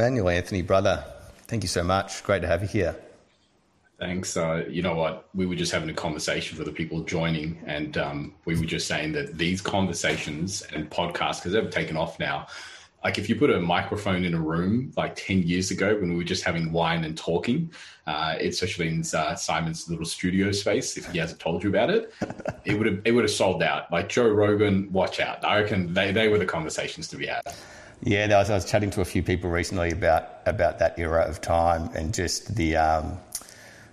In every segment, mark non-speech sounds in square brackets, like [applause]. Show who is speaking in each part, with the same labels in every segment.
Speaker 1: Emmanuel Anthony, brother, thank you so much. Great to have you here.
Speaker 2: Thanks. Uh, you know what? We were just having a conversation for the people joining, and um, we were just saying that these conversations and podcasts, because they've taken off now, like if you put a microphone in a room like 10 years ago when we were just having wine and talking, uh, especially in uh, Simon's little studio space, if he hasn't told you about it, it would have it would have sold out. Like Joe Rogan, watch out. I reckon they, they were the conversations to be had.
Speaker 1: Yeah, I was, I was chatting to a few people recently about about that era of time and just the um,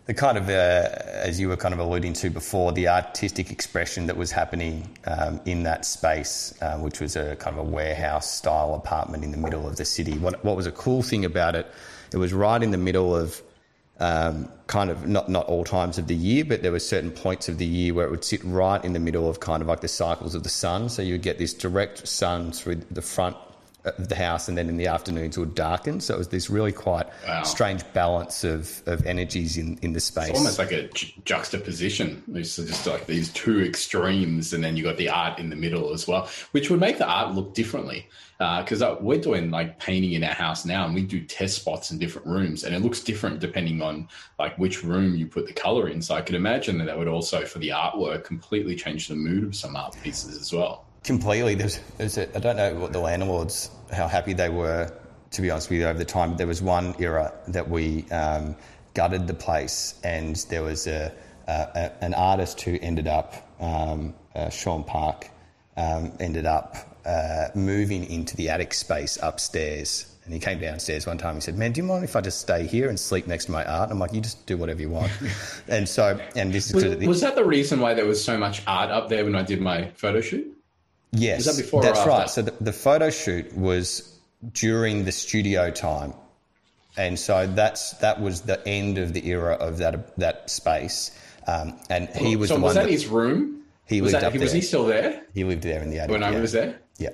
Speaker 1: the kind of, uh, as you were kind of alluding to before, the artistic expression that was happening um, in that space, uh, which was a kind of a warehouse style apartment in the middle of the city. What, what was a cool thing about it, it was right in the middle of um, kind of not, not all times of the year, but there were certain points of the year where it would sit right in the middle of kind of like the cycles of the sun. So you would get this direct sun through the front the house, and then in the afternoons it would darken. So it was this really quite wow. strange balance of, of energies in, in the space.
Speaker 2: It's almost like a ju- juxtaposition. It's just like these two extremes, and then you got the art in the middle as well, which would make the art look differently. Because uh, uh, we're doing like painting in our house now, and we do test spots in different rooms, and it looks different depending on like which room you put the color in. So I could imagine that that would also, for the artwork, completely change the mood of some art pieces as well.
Speaker 1: Completely. There's, there's a, I don't know what the landlords, how happy they were, to be honest with you, over the time. But there was one era that we um, gutted the place, and there was a, a an artist who ended up, um, uh, Sean Park, um, ended up uh, moving into the attic space upstairs. And he came downstairs one time. He said, "Man, do you mind if I just stay here and sleep next to my art?" I'm like, "You just do whatever you want." [laughs] and so, and this
Speaker 2: was, is was that the reason why there was so much art up there when I did my photo shoot?
Speaker 1: Yes, that before that's right. So the, the photo shoot was during the studio time, and so that's that was the end of the era of that that space. Um, and he was
Speaker 2: so
Speaker 1: the
Speaker 2: was
Speaker 1: one that,
Speaker 2: his room.
Speaker 1: He was lived
Speaker 2: that,
Speaker 1: up there.
Speaker 2: Was he still there?
Speaker 1: He lived there in the attic
Speaker 2: when I
Speaker 1: yeah.
Speaker 2: was there.
Speaker 1: Yeah.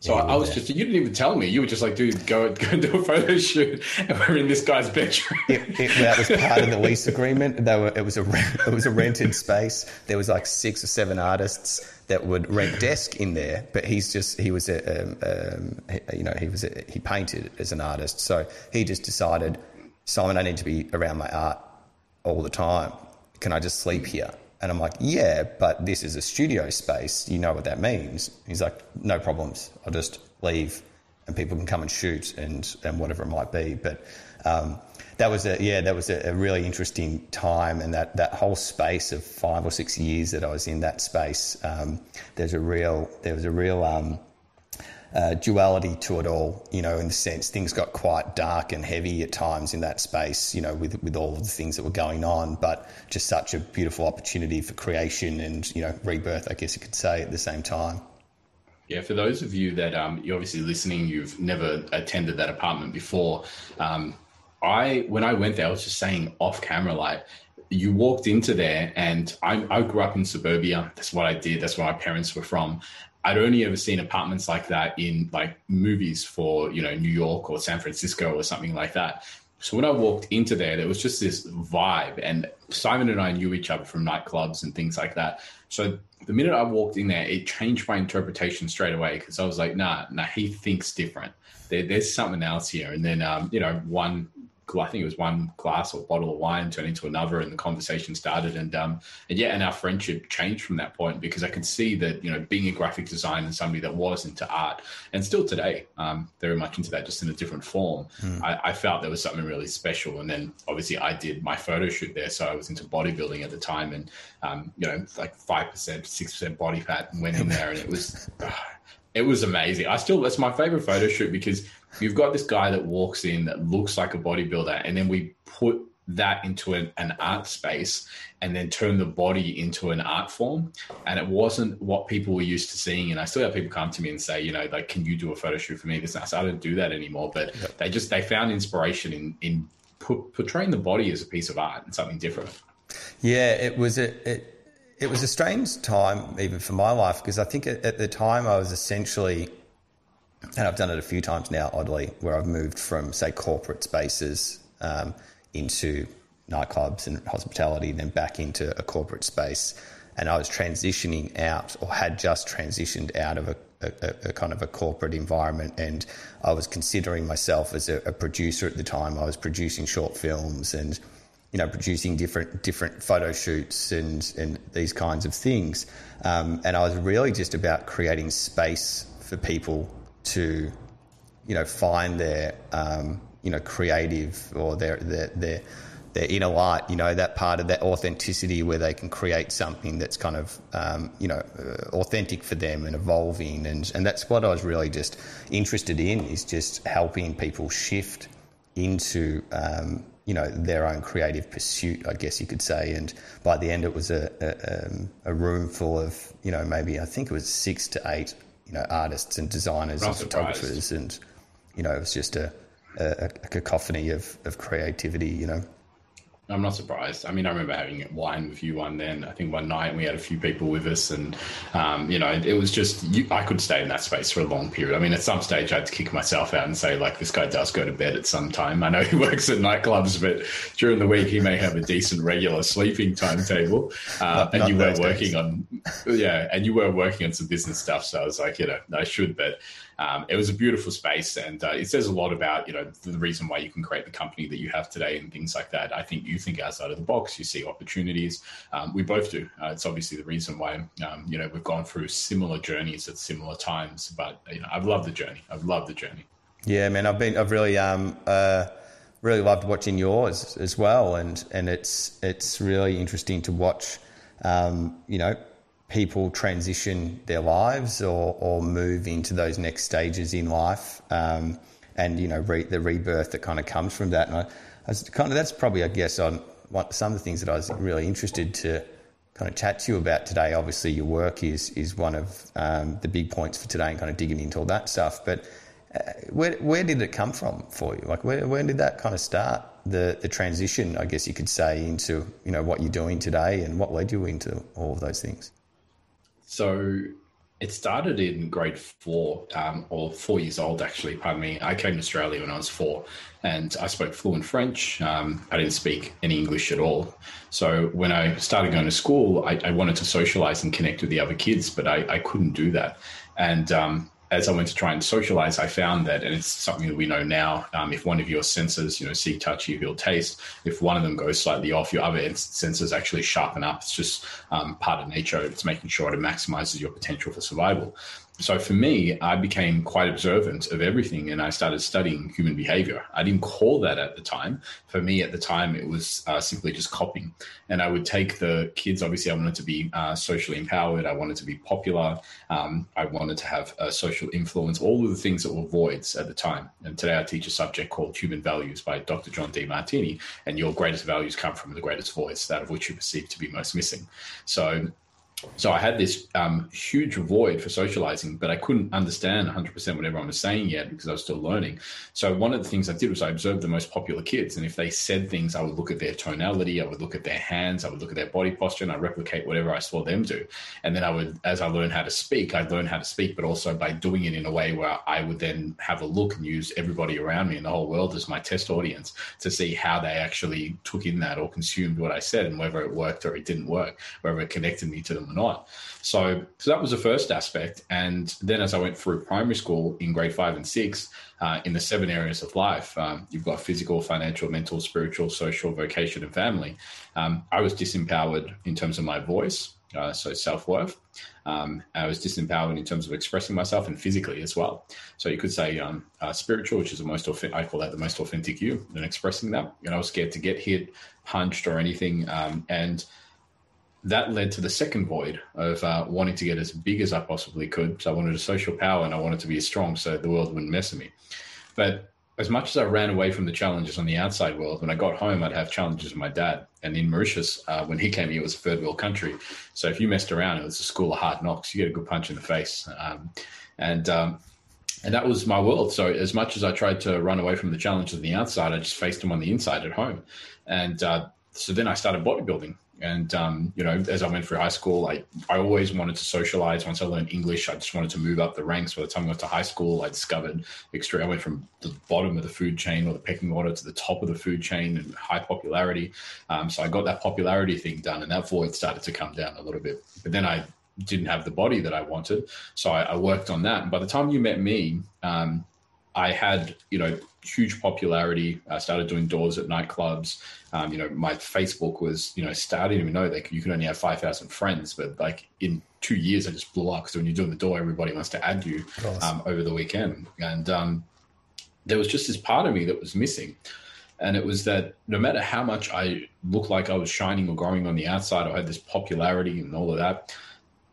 Speaker 2: So I, I was there. just, you didn't even tell me. You were just like, dude, go, [laughs] go and do a photo shoot. [laughs] And we're in this guy's bedroom.
Speaker 1: It, it, that was part of the lease agreement. They were, it, was a, [laughs] it was a rented space. There was like six or seven artists that would rent desk in there, but he's just, he was a, um, um, you know, he was, a, he painted as an artist. So he just decided, Simon, I need to be around my art all the time. Can I just sleep here? And I'm like, yeah, but this is a studio space. You know what that means? He's like, no problems. I'll just leave and people can come and shoot and, and whatever it might be. But um, that was a yeah, that was a, a, really interesting time, and that that whole space of five or six years that I was in that space. Um, there's a real there was a real um, uh, duality to it all, you know, in the sense things got quite dark and heavy at times in that space, you know, with, with all of the things that were going on, but just such a beautiful opportunity for creation and, you know, rebirth, I guess you could say at the same time.
Speaker 2: Yeah, for those of you that um, you're obviously listening, you've never attended that apartment before. Um, I, when I went there, I was just saying off camera, like, you walked into there and I, I, grew up in suburbia. That's what I did. That's where my parents were from. I'd only ever seen apartments like that in like movies for, you know, New York or San Francisco or something like that. So when I walked into there, there was just this vibe. And Simon and I knew each other from nightclubs and things like that. So the minute I walked in there, it changed my interpretation straight away because I was like, nah, nah, he thinks different. There, there's something else here. And then, um, you know, one I think it was one glass or bottle of wine turned into another, and the conversation started. And um, and yeah, and our friendship changed from that point because I could see that you know being a graphic designer and somebody that was into art, and still today, um, very much into that, just in a different form. Mm. I, I, felt there was something really special. And then obviously I did my photo shoot there, so I was into bodybuilding at the time, and um, you know like five percent, six percent body fat, and went in [laughs] there, and it was. Uh, it was amazing. I still, that's my favorite photo shoot because you've got this guy that walks in that looks like a bodybuilder, and then we put that into an, an, art space and then turn the body into an art form. And it wasn't what people were used to seeing. And I still have people come to me and say, you know, like, can you do a photo shoot for me? Because I don't do that anymore. But yep. they just, they found inspiration in, in portraying the body as a piece of art and something different.
Speaker 1: Yeah, it was a, it, it was a strange time even for my life because I think at, at the time I was essentially and I've done it a few times now, oddly, where I've moved from, say, corporate spaces um, into nightclubs and hospitality, then back into a corporate space. And I was transitioning out, or had just transitioned out of a, a, a, kind of a corporate environment, and I was considering myself as a, a, producer at the time. I was producing short films and you know producing different different photo shoots and and these kinds of things. Um, and I was really just about creating space for people to you know find their um, you know creative or their their their their inner light, you know, that part of that authenticity where they can create something that's kind of, um, you know, uh, authentic for them and evolving. And, and that's what I was really just interested in is just helping people shift into, um, you know, their own creative pursuit, I guess you could say. And by the end, it was a, a, um, a room full of, you know, maybe I think it was six to eight, you know, artists and designers and photographers. And, you know, it was just a, a, a cacophony of, of creativity, you know.
Speaker 2: I'm not surprised. I mean, I remember having wine with you one then. I think one night we had a few people with us, and um, you know, it was just you, I could stay in that space for a long period. I mean, at some stage, I had to kick myself out and say, like, this guy does go to bed at some time. I know he [laughs] works at nightclubs, but during the week, he may have a decent regular sleeping timetable. Uh, not, and you were working days. on, yeah, and you were working on some business stuff. So I was like, you know, I should, but um, it was a beautiful space, and uh, it says a lot about you know the reason why you can create the company that you have today and things like that. I think you think outside of the box, you see opportunities. Um, we both do. Uh, it's obviously the reason why um, you know we've gone through similar journeys at similar times. But you know, I've loved the journey. I've loved the journey.
Speaker 1: Yeah, man, I've been, I've really, um, uh, really loved watching yours as well, and and it's it's really interesting to watch. Um, you know, people transition their lives or, or move into those next stages in life. Um, and, you know, re- the rebirth that kind of comes from that. And I, I was kind of, that's probably, I guess, on some of the things that I was really interested to kind of chat to you about today. Obviously, your work is, is one of um, the big points for today and kind of digging into all that stuff. But uh, where, where did it come from for you? Like, where, where did that kind of start? The, the transition, I guess you could say, into you know what you're doing today, and what led you into all of those things.
Speaker 2: So it started in grade four, um, or four years old, actually. Pardon me. I came to Australia when I was four, and I spoke fluent French. Um, I didn't speak any English at all. So when I started going to school, I, I wanted to socialize and connect with the other kids, but I, I couldn't do that. And um, as I went to try and socialize, I found that, and it's something that we know now. Um, if one of your senses, you know, see, touch, hear, feel, taste, if one of them goes slightly off, your other senses actually sharpen up. It's just um, part of nature. It's making sure it maximizes your potential for survival so for me, I became quite observant of everything and I started studying human behavior. I didn't call that at the time. For me, at the time, it was uh, simply just copying. And I would take the kids, obviously, I wanted to be uh, socially empowered, I wanted to be popular, um, I wanted to have a social influence, all of the things that were voids at the time. And today I teach a subject called Human Values by Dr. John Demartini. And your greatest values come from the greatest voids, that of which you perceive to be most missing. So so I had this um, huge void for socializing, but I couldn't understand 100% what everyone was saying yet because I was still learning. So one of the things I did was I observed the most popular kids, and if they said things, I would look at their tonality, I would look at their hands, I would look at their body posture, and I replicate whatever I saw them do. And then I would, as I learned how to speak, I'd learn how to speak, but also by doing it in a way where I would then have a look and use everybody around me in the whole world as my test audience to see how they actually took in that or consumed what I said and whether it worked or it didn't work, whether it connected me to them not. So, so that was the first aspect. And then as I went through primary school in grade five and six, uh, in the seven areas of life, um, you've got physical, financial, mental, spiritual, social, vocation, and family. Um, I was disempowered in terms of my voice, uh, so self worth. Um, I was disempowered in terms of expressing myself and physically as well. So you could say um, uh, spiritual, which is the most authentic, I call that the most authentic you, and expressing that. And I was scared to get hit, punched, or anything. Um, and that led to the second void of uh, wanting to get as big as I possibly could. So I wanted a social power and I wanted to be as strong so the world wouldn't mess with me. But as much as I ran away from the challenges on the outside world, when I got home, I'd have challenges with my dad. And in Mauritius, uh, when he came here, it was a third world country. So if you messed around, it was a school of hard knocks. You get a good punch in the face. Um, and um, and that was my world. So as much as I tried to run away from the challenges on the outside, I just faced them on the inside at home. And uh, so then I started bodybuilding and um, you know, as I went through high school, I I always wanted to socialize. Once I learned English, I just wanted to move up the ranks. By the time I got to high school, I discovered extreme. I went from the bottom of the food chain or the pecking order to the top of the food chain and high popularity. Um, so I got that popularity thing done, and that void started to come down a little bit. But then I didn't have the body that I wanted. So I, I worked on that. And by the time you met me, um, I had, you know, huge popularity. I started doing doors at nightclubs. Um, you know, my Facebook was, you know, I didn't even know that you can only have 5,000 friends, but like in two years, I just blew up because when you're doing the door, everybody wants to add you um, over the weekend. And um, there was just this part of me that was missing. And it was that no matter how much I looked like I was shining or growing on the outside, I had this popularity and all of that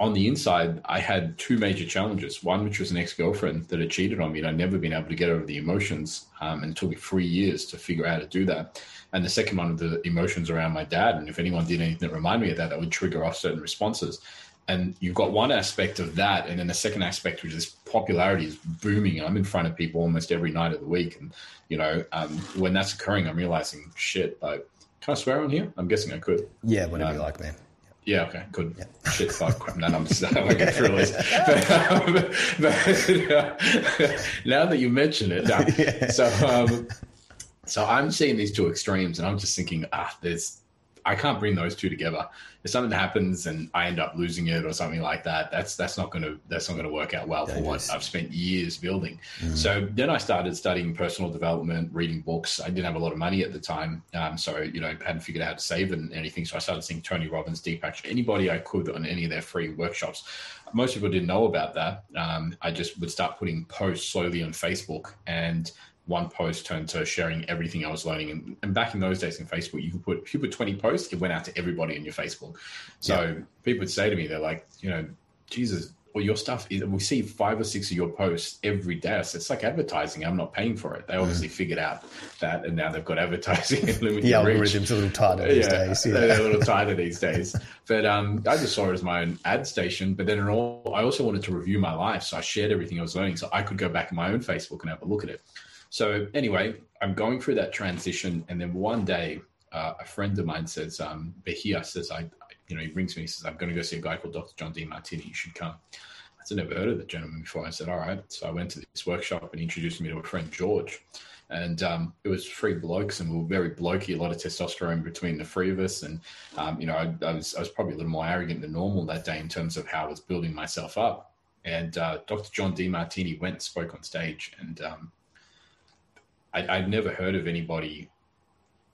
Speaker 2: on the inside, I had two major challenges. One, which was an ex girlfriend that had cheated on me, and I'd never been able to get over the emotions. Um, and it took me three years to figure out how to do that. And the second one of the emotions around my dad. And if anyone did anything that reminded me of that, that would trigger off certain responses. And you've got one aspect of that, and then the second aspect, which is popularity is booming. I'm in front of people almost every night of the week, and you know, um, when that's occurring, I'm realizing, shit. Like, can I swear on here? I'm guessing I could.
Speaker 1: Yeah, whatever um, you like, man.
Speaker 2: Yeah, okay, good. Yeah. Shit, fuck, no, I'm just, I won't go through this. But, um, but uh, [laughs] now that you mention it, [laughs] no. yeah. so um, so I'm seeing these two extremes, and I'm just thinking, ah, there's I can't bring those two together. If something happens and I end up losing it or something like that, that's that's not going to that's not going to work out well for what I've spent years building. Mm. So then I started studying personal development, reading books. I didn't have a lot of money at the time, um, so you know hadn't figured out how to save and anything. So I started seeing Tony Robbins, Deepak, anybody I could on any of their free workshops. Most people didn't know about that. Um, I just would start putting posts slowly on Facebook and one post turned to sharing everything I was learning. And, and, back in those days in Facebook, you could put if you put 20 posts, it went out to everybody in your Facebook. So yeah. people would say to me, they're like, you know, Jesus, well, your stuff is we see five or six of your posts every day. So it's like advertising. I'm not paying for it. They obviously mm. figured out that and now they've got advertising [laughs] and limited
Speaker 1: The algorithm's a little tighter these yeah, days.
Speaker 2: Yeah. They're a little tighter these [laughs] days. But um, I just saw it as my own ad station. But then all, I also wanted to review my life. So I shared everything I was learning so I could go back in my own Facebook and have a look at it. So anyway, I'm going through that transition, and then one day, uh, a friend of mine says, um, Bahia says, I, you know, he rings me, he says, I'm going to go see a guy called Dr. John Demartini. You should come. I said, never heard of the gentleman before. I said, all right. So I went to this workshop and introduced me to a friend, George. And um, it was three blokes, and we were very blokey, a lot of testosterone between the three of us. And, um, you know, I, I, was, I was probably a little more arrogant than normal that day in terms of how I was building myself up. And uh, Dr. John Demartini went and spoke on stage. And um, I, I'd never heard of anybody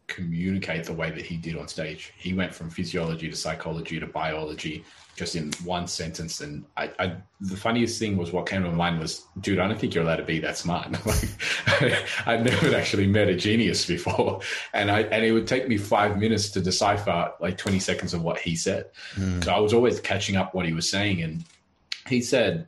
Speaker 2: communicate the way that he did on stage. He went from physiology to psychology to biology just in one sentence. And I, I, the funniest thing was what came to my mind was, dude, I don't think you're allowed to be that smart. [laughs] like, [laughs] I've never actually met a genius before, and I and it would take me five minutes to decipher like 20 seconds of what he said. Mm. So I was always catching up what he was saying, and he said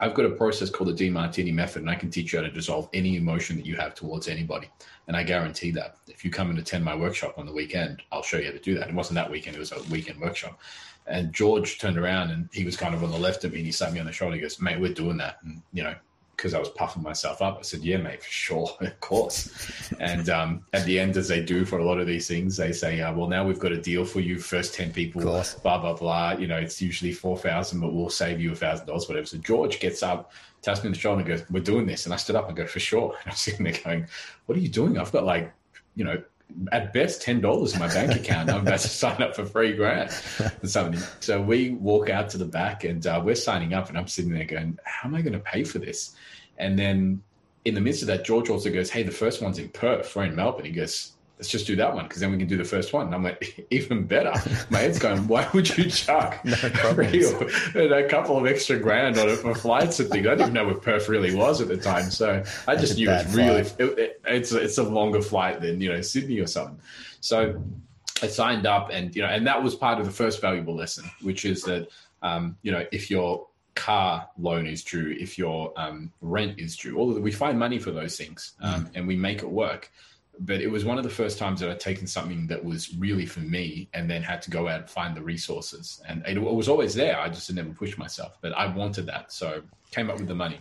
Speaker 2: I've got a process called the Demartini method, and I can teach you how to dissolve any emotion that you have towards anybody. And I guarantee that if you come and attend my workshop on the weekend, I'll show you how to do that. It wasn't that weekend; it was a weekend workshop. And George turned around and he was kind of on the left of me, and he sat me on the shoulder. He goes, "Mate, we're doing that." And you know, because I was puffing myself up. I said, "Yeah, mate, for sure, [laughs] of course." and um, at the end, as they do for a lot of these things, they say, uh, "Well, now we've got a deal for you. First ten people, blah blah blah. You know, it's usually four thousand, but we'll save you a thousand dollars, whatever." So George gets up, taps me on the shoulder, and goes, "We're doing this." And I stood up and go, "For sure." [laughs] And I'm sitting there going, "What are you doing? I've got like, you know." At best, ten dollars in my bank account. I'm about to sign up for three grand or something. So we walk out to the back, and uh, we're signing up, and I'm sitting there going, "How am I going to pay for this?" And then in the midst of that, George also goes, Hey, the first one's in Perth, we're in Melbourne. He goes, Let's just do that one because then we can do the first one. And I'm like, [laughs] even better. My head's going, why would you chuck [laughs] no [laughs] a couple of extra grand on it for flights and things? I didn't even know where Perth really was at the time. So I just knew it's really, it, it, it's, it's a longer flight than, you know, Sydney or something. So I signed up and, you know, and that was part of the first valuable lesson, which is that, um, you know, if you're car loan is due, if your um, rent is due, all of the, we find money for those things um, mm. and we make it work. But it was one of the first times that I'd taken something that was really for me and then had to go out and find the resources. And it, was always there. I just never pushed myself, but I wanted that. So came up with the money.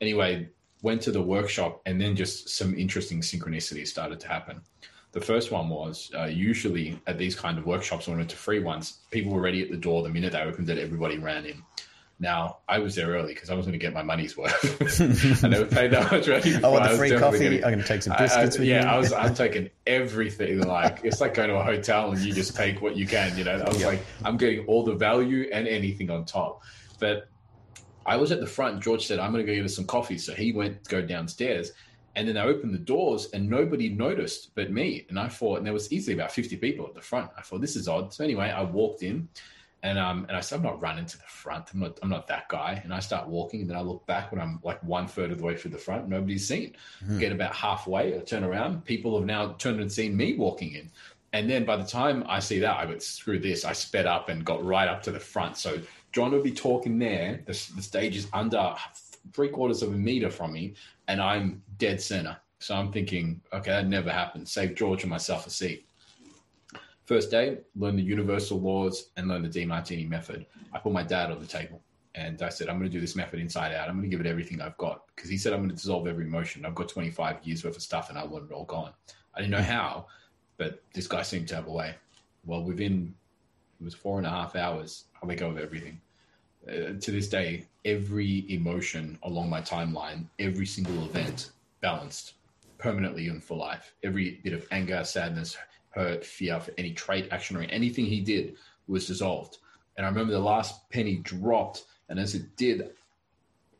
Speaker 2: Anyway, went to the workshop and then just some interesting synchronicities started to happen. The first one was uh, usually at these kind of workshops, when I went to free ones, people were ready at the door the minute they opened it, everybody ran in Now, I was there early because I was going to get my money's worth. [laughs] [laughs] I never paid that much money.
Speaker 1: I want the free coffee. Getting, I'm going to take some biscuits
Speaker 2: I, I, yeah, I was. I'm [laughs] taking everything. Like it's like going to a hotel and you just take what you can. You know, I was yep. like, I'm getting all the value and anything on top. But I was at the front. George said, "I'm going to go get us some coffee." So he went to go downstairs, and then I opened the doors, and nobody noticed but me. And I thought, and there was easily about 50 people at the front. I thought this is odd. So anyway, I walked in and um, and I said, I'm not running to the front. I'm not, I'm not that guy. And I start walking, and then I look back when I'm like one third of the way through the front. Nobody's seen. Mm-hmm. Get about halfway, I turn around. People have now turned and seen me walking in. And then by the time I see that, I went, screw this. I sped up and got right up to the front. So John would be talking there. The, the stage is under three quarters of a meter from me, and I'm dead center. So I'm thinking, okay, that never happened. Save George and myself a seat. First day, learn the universal laws and learn the Demartini method. I put my dad on the table and I said, I'm going to do this method inside out. I'm going to give it everything I've got because he said, I'm going to dissolve every emotion. I've got 25 years worth of stuff and I want it all gone. I didn't know how, but this guy seemed to have a way. Well, within it was four and a half hours, I let go of everything. Uh, to this day, every emotion along my timeline, every single event balanced permanently and for life. Every bit of anger, sadness, hurt, fear for any trade action, or anything he did was dissolved. And I remember the last penny dropped, and as it did,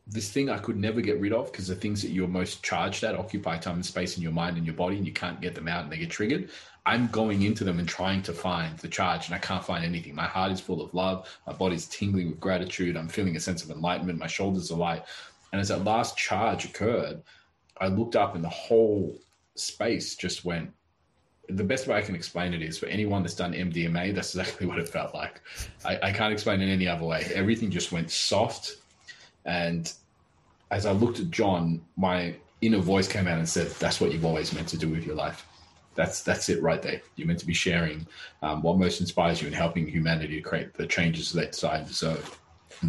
Speaker 2: this thing I could never get rid of because the things that you're most charged at occupy time and space in your mind and your body, and you can't get them out and they get triggered. I'm going into them and trying to find the charge, and I can't find anything. My heart is full of love, my body's tingling with gratitude. I'm feeling a sense of enlightenment, my shoulders are light. And as that last charge occurred, I looked up, and the whole space just went the best way I can explain it is for anyone that's done MDMA, that's exactly [laughs] what it felt like. I, I, can't explain it any other way. Everything just went soft. And as I looked at John, my inner voice came out and said, That's what you've always meant to do with your life. That's that's it right there. You're meant to be sharing um, what most inspires you and helping humanity to create the changes they desire deserve.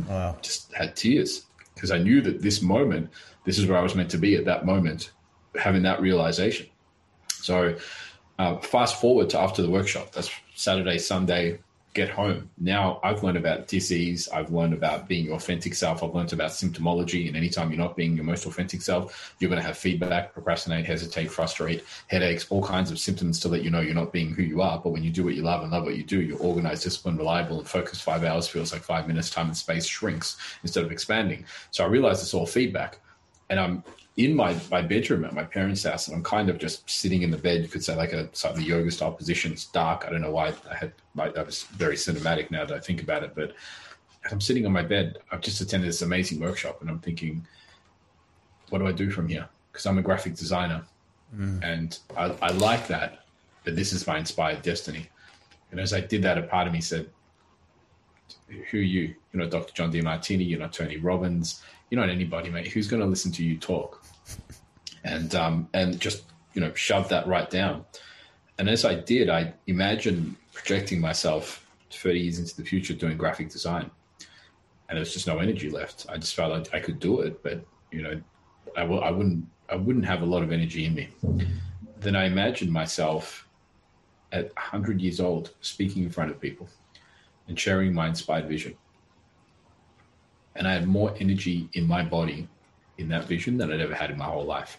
Speaker 2: Wow. Just had tears because I knew that this moment, this is where I was meant to be at that moment, having that realization. So uh, fast forward to after the workshop. That's Saturday, Sunday, get home. Now I've learned about disease. I've learned about being your authentic self. I've learned about symptomology. And anytime you're not being your most authentic self, you're going to have feedback, procrastinate, hesitate, frustrate, headaches, all kinds of symptoms to let you know you're not being who you are. But when you do what you love and love what you do, you're organized, disciplined, reliable, and focused. Five hours feels like five minutes. Time and space shrinks instead of expanding. So I realized it's all feedback. And I'm in my, my bedroom at my parents' house, and I'm kind of just sitting in the bed. You could say like a sort of yoga style position. It's dark. I don't know why I had. I, I was very cinematic now that I think about it. But I'm sitting on my bed. I've just attended this amazing workshop, and I'm thinking, what do I do from here? Because I'm a graphic designer, mm. and I, I like that. That this is my inspired destiny. And as I did that, a part of me said, "Who are you? You're not Dr. John Demartini. You're not Tony Robbins." You're not anybody, mate. Who's going to listen to you talk? And um, and just you know shove that right down. And as I did, I imagined projecting myself 30 years into the future doing graphic design, and there was just no energy left. I just felt like I could do it, but you know, I w- I wouldn't I wouldn't have a lot of energy in me. Then I imagined myself at 100 years old speaking in front of people and sharing my inspired vision and I had more energy in my body in that vision than I'd ever had in my whole life.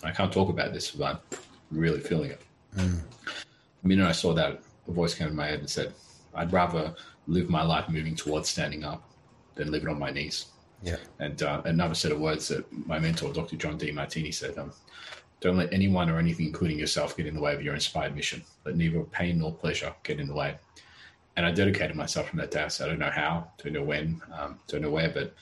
Speaker 2: And I can't talk about this, but I'm really feeling it. Mm. The minute I saw that, a voice came in my head and said, I'd rather live my life moving towards standing up than live it on my knees.
Speaker 1: Yeah.
Speaker 2: And uh, another set of words that my mentor, Dr. John Demartini, said um, Don't let anyone or anything, including yourself, get in the way of your inspired mission. Let neither pain nor pleasure get in the way and I dedicated myself from that day. So I don't know how, don't know when, um, don't know where, but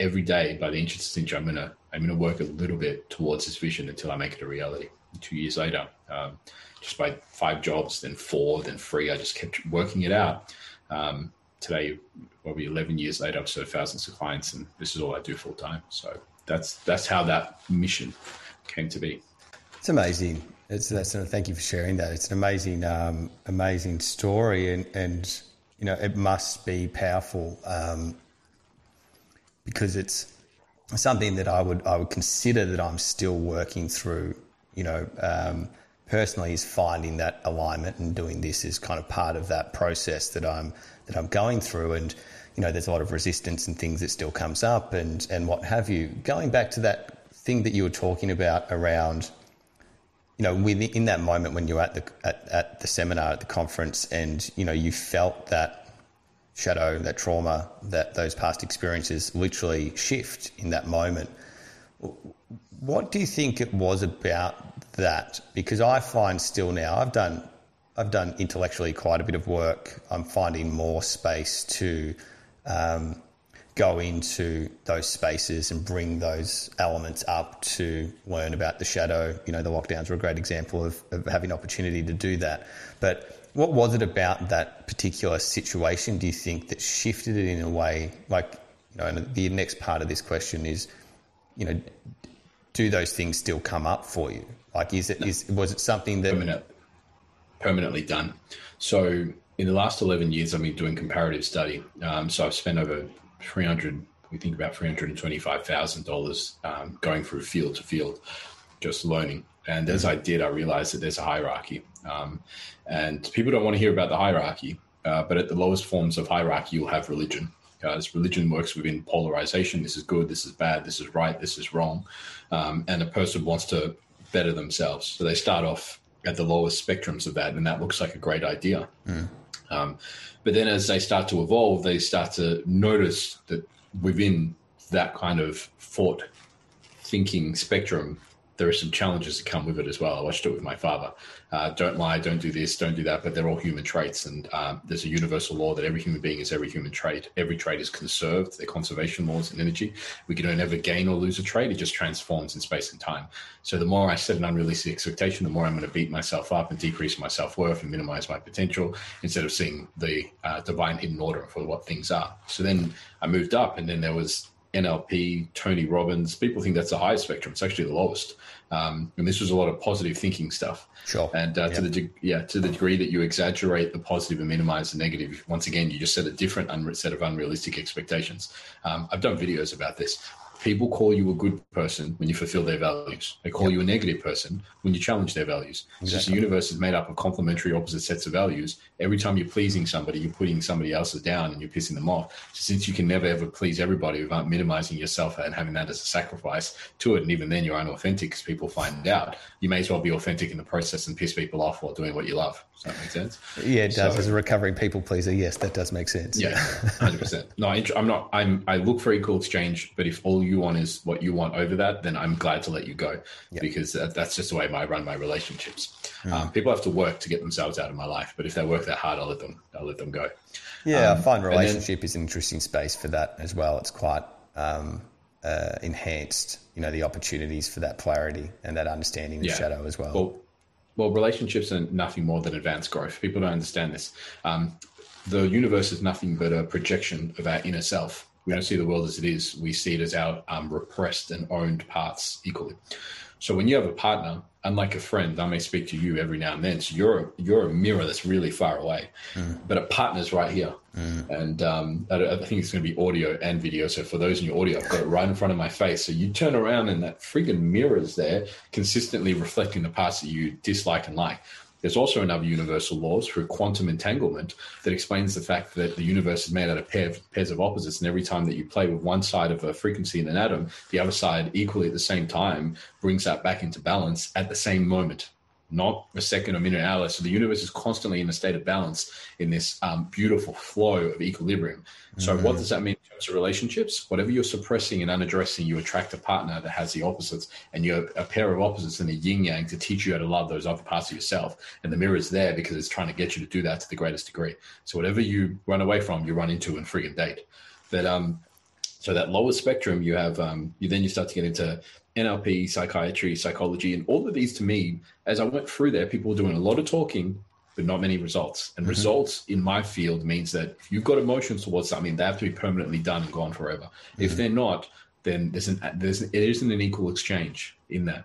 Speaker 2: every day by the the inch, I'm gonna I'm gonna work a little bit towards this vision until I make it a reality. Two years later, um, just by five jobs, then four, then three, I just kept working it out. Um, today, probably 11 years later, I've served thousands of clients, and this is all I do full time. So that's that's how that mission came to be.
Speaker 1: It's amazing. It's that's thank you for sharing that. It's an amazing, um, amazing story, and and you know it must be powerful um, because it's something that I would I would consider that I'm still working through. You know, um, personally, is finding that alignment and doing this is kind of part of that process that I'm that I'm going through, and you know, there's a lot of resistance and things that still comes up and, and what have you. Going back to that thing that you were talking about around, you know, within that moment when you're at the at, at the seminar at the conference and you know you felt that shadow, that trauma, that those past experiences literally shift in that moment. What do you think it was about that? Because I find still now I've done I've done intellectually quite a bit of work. I'm finding more space to um, go into those spaces and bring those elements up to learn about the shadow. You know, the lockdowns were a great example of, of having opportunity to do that. But what was it about that particular situation, do you think, that shifted it in a way? Like, you know, and the next part of this question is, you know, do those things still come up for you? Like, is it, is, was it something that.
Speaker 2: Permanent, permanently done. So, in the last 11 years, I've been doing comparative study. Um, so, I've spent over 300 we think about $325,000 um, going through field to field, just learning. And as I did, I realized that there's a hierarchy. Um, and people don't want to hear about the hierarchy, uh, but at the lowest forms of hierarchy, you'll have religion. Because religion works within polarization. This is good, this is bad, this is right, this is wrong. Um, and a person wants to better themselves. So they start off at the lowest spectrums of that, and that looks like a great idea. Mm. Um, but then as they start to evolve, they start to notice that within that kind of thought thinking spectrum, there are some challenges that come with it as well. I watched it with my father. Uh, don't lie, don't do this, don't do that, but they're all human traits. And um, there's a universal law that every human being is every human trait. Every trait is conserved. They're conservation laws and energy. We can never gain or lose a trait. It just transforms in space and time. So the more I set an unrealistic expectation, the more I'm going to beat myself up and decrease my self worth and minimize my potential instead of seeing the uh, divine hidden order for what things are. So then I moved up, and then there was NLP, Tony Robbins. People think that's the highest spectrum. It's actually the lowest. Um, and this was a lot of positive thinking stuff.
Speaker 1: Sure.
Speaker 2: And uh, to the yeah to the degree that you exaggerate the positive and minimize the negative, once again you just set a different un- set of unrealistic expectations. Um, I've done videos about this people call you a good person when you fulfill their values. They call yep. you a negative person when you challenge their values. Exactly. It's just the universe is made up of complementary opposite sets of values. Every time you're pleasing somebody, you're putting somebody else's down and you're pissing them off. So since you can never ever please everybody without minimizing yourself and having that as a sacrifice to it, and even then you're unauthentic because people find out, you may as well be authentic in the process and piss people off while doing what you love. Does that make sense?
Speaker 1: Yeah, it does. So, As a recovering people pleaser, yes, that does make sense.
Speaker 2: Yeah, hundred percent. [laughs] No, I'm not. I'm. I look for equal exchange, but if all you want is what you want over that, then I'm glad to let you go yep. because that's just the way I run my relationships. Mm. Um, people have to work to get themselves out of my life, but if they work that hard, I'll let them. I'll let them go.
Speaker 1: Yeah, um, I find relationship then, is an interesting space for that as well. It's quite um, uh, enhanced. You know, the opportunities for that clarity and that understanding of yeah. shadow as well.
Speaker 2: well well, relationships are nothing more than advanced growth. People don't understand this. Um, the universe is nothing but a projection of our inner self. We don't see the world as it is. We see it as our um, repressed and owned parts equally. So when you have a partner, unlike a friend, I may speak to you every now and then. So you're a, you're a mirror that's really far away, mm. but a partner's right here. Mm. And um, I, I, think it's going to be audio and video. So for those in your audio, I've got it right in front of my face. So you turn around and that freaking mirror is there, consistently reflecting the parts that you dislike and like. There's also another universal laws through quantum entanglement that explains the fact that the universe is made out of pair, pairs of opposites, and every time that you play with one side of a frequency in an atom, the other side equally at the same time brings that back into balance at the same moment not a second or minute hour. So the universe is constantly in a state of balance in this um, beautiful flow of equilibrium. So mm-hmm. what does that mean in terms of relationships? Whatever you're suppressing and unaddressing, you attract a partner that has the opposites, and you're a pair of opposites in the yin yang to teach you how to love those other parts of yourself. And the mirror is there because it's trying to get you to do that to the greatest degree. So whatever you run away from, you run into and friggin' date. That um, so that lower spectrum, you have um, you then you start to get into NLP, psychiatry, psychology, and all of these to me, as I went through there, people were doing a lot of talking, but not many results. And mm-hmm. results in my field means that if you've got emotions towards something, they have to be permanently done and gone forever. Mm-hmm. If they're not, then there's an there's it isn't an equal exchange in that.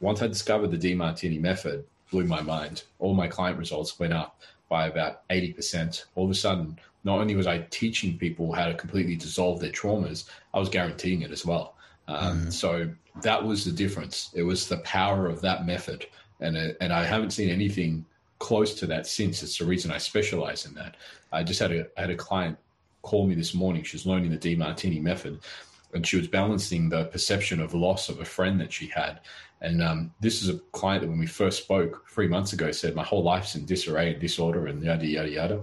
Speaker 2: Once I discovered the Demartini method, blew my mind. All my client results went up by about 80%. All of a sudden, not only was I teaching people how to completely dissolve their traumas, I was guaranteeing it as well. Um, mm. So that was the difference. It was the power of that method, and it, and I haven't seen anything close to that since. It's the reason I specialize in that. I just had a I had a client call me this morning. She's learning the Demartini method, and she was balancing the perception of loss of a friend that she had. And um, this is a client that when we first spoke three months ago said, My whole life's in disarray and disorder and yada, yada, yada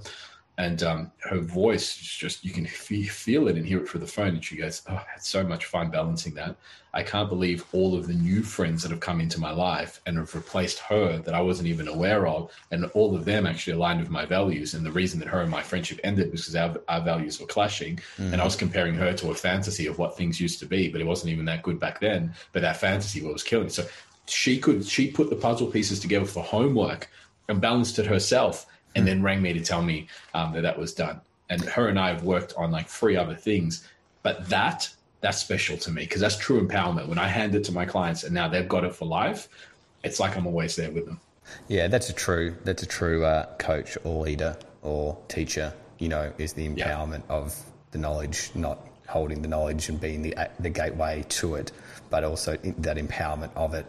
Speaker 2: and um, her voice is just you can feel it and hear it through the phone. And she goes oh i had so much fun balancing that. I can't believe all of the new friends that have come into my life and have replaced her that i wasn't even aware of. And all of them actually aligned with my values. And the reason that her and my friendship ended was because our, our values were clashing. Mm-hmm. and i was comparing her to a fantasy of what things used to be but it wasn't even that good back then. But that fantasy was killing so she could she put the puzzle pieces together for homework and balanced it herself and then rang me to tell me um, that that was done. And her and I have worked on like three other things, but that that's special to me because that's true empowerment. When I hand it to my clients and now they've got it for life, it's like I'm always there with them.
Speaker 1: Yeah, that's a true that's a true uh, coach or leader or teacher. You know, is the empowerment yeah. of the knowledge, not holding the knowledge and being the the gateway to it, but also that empowerment of it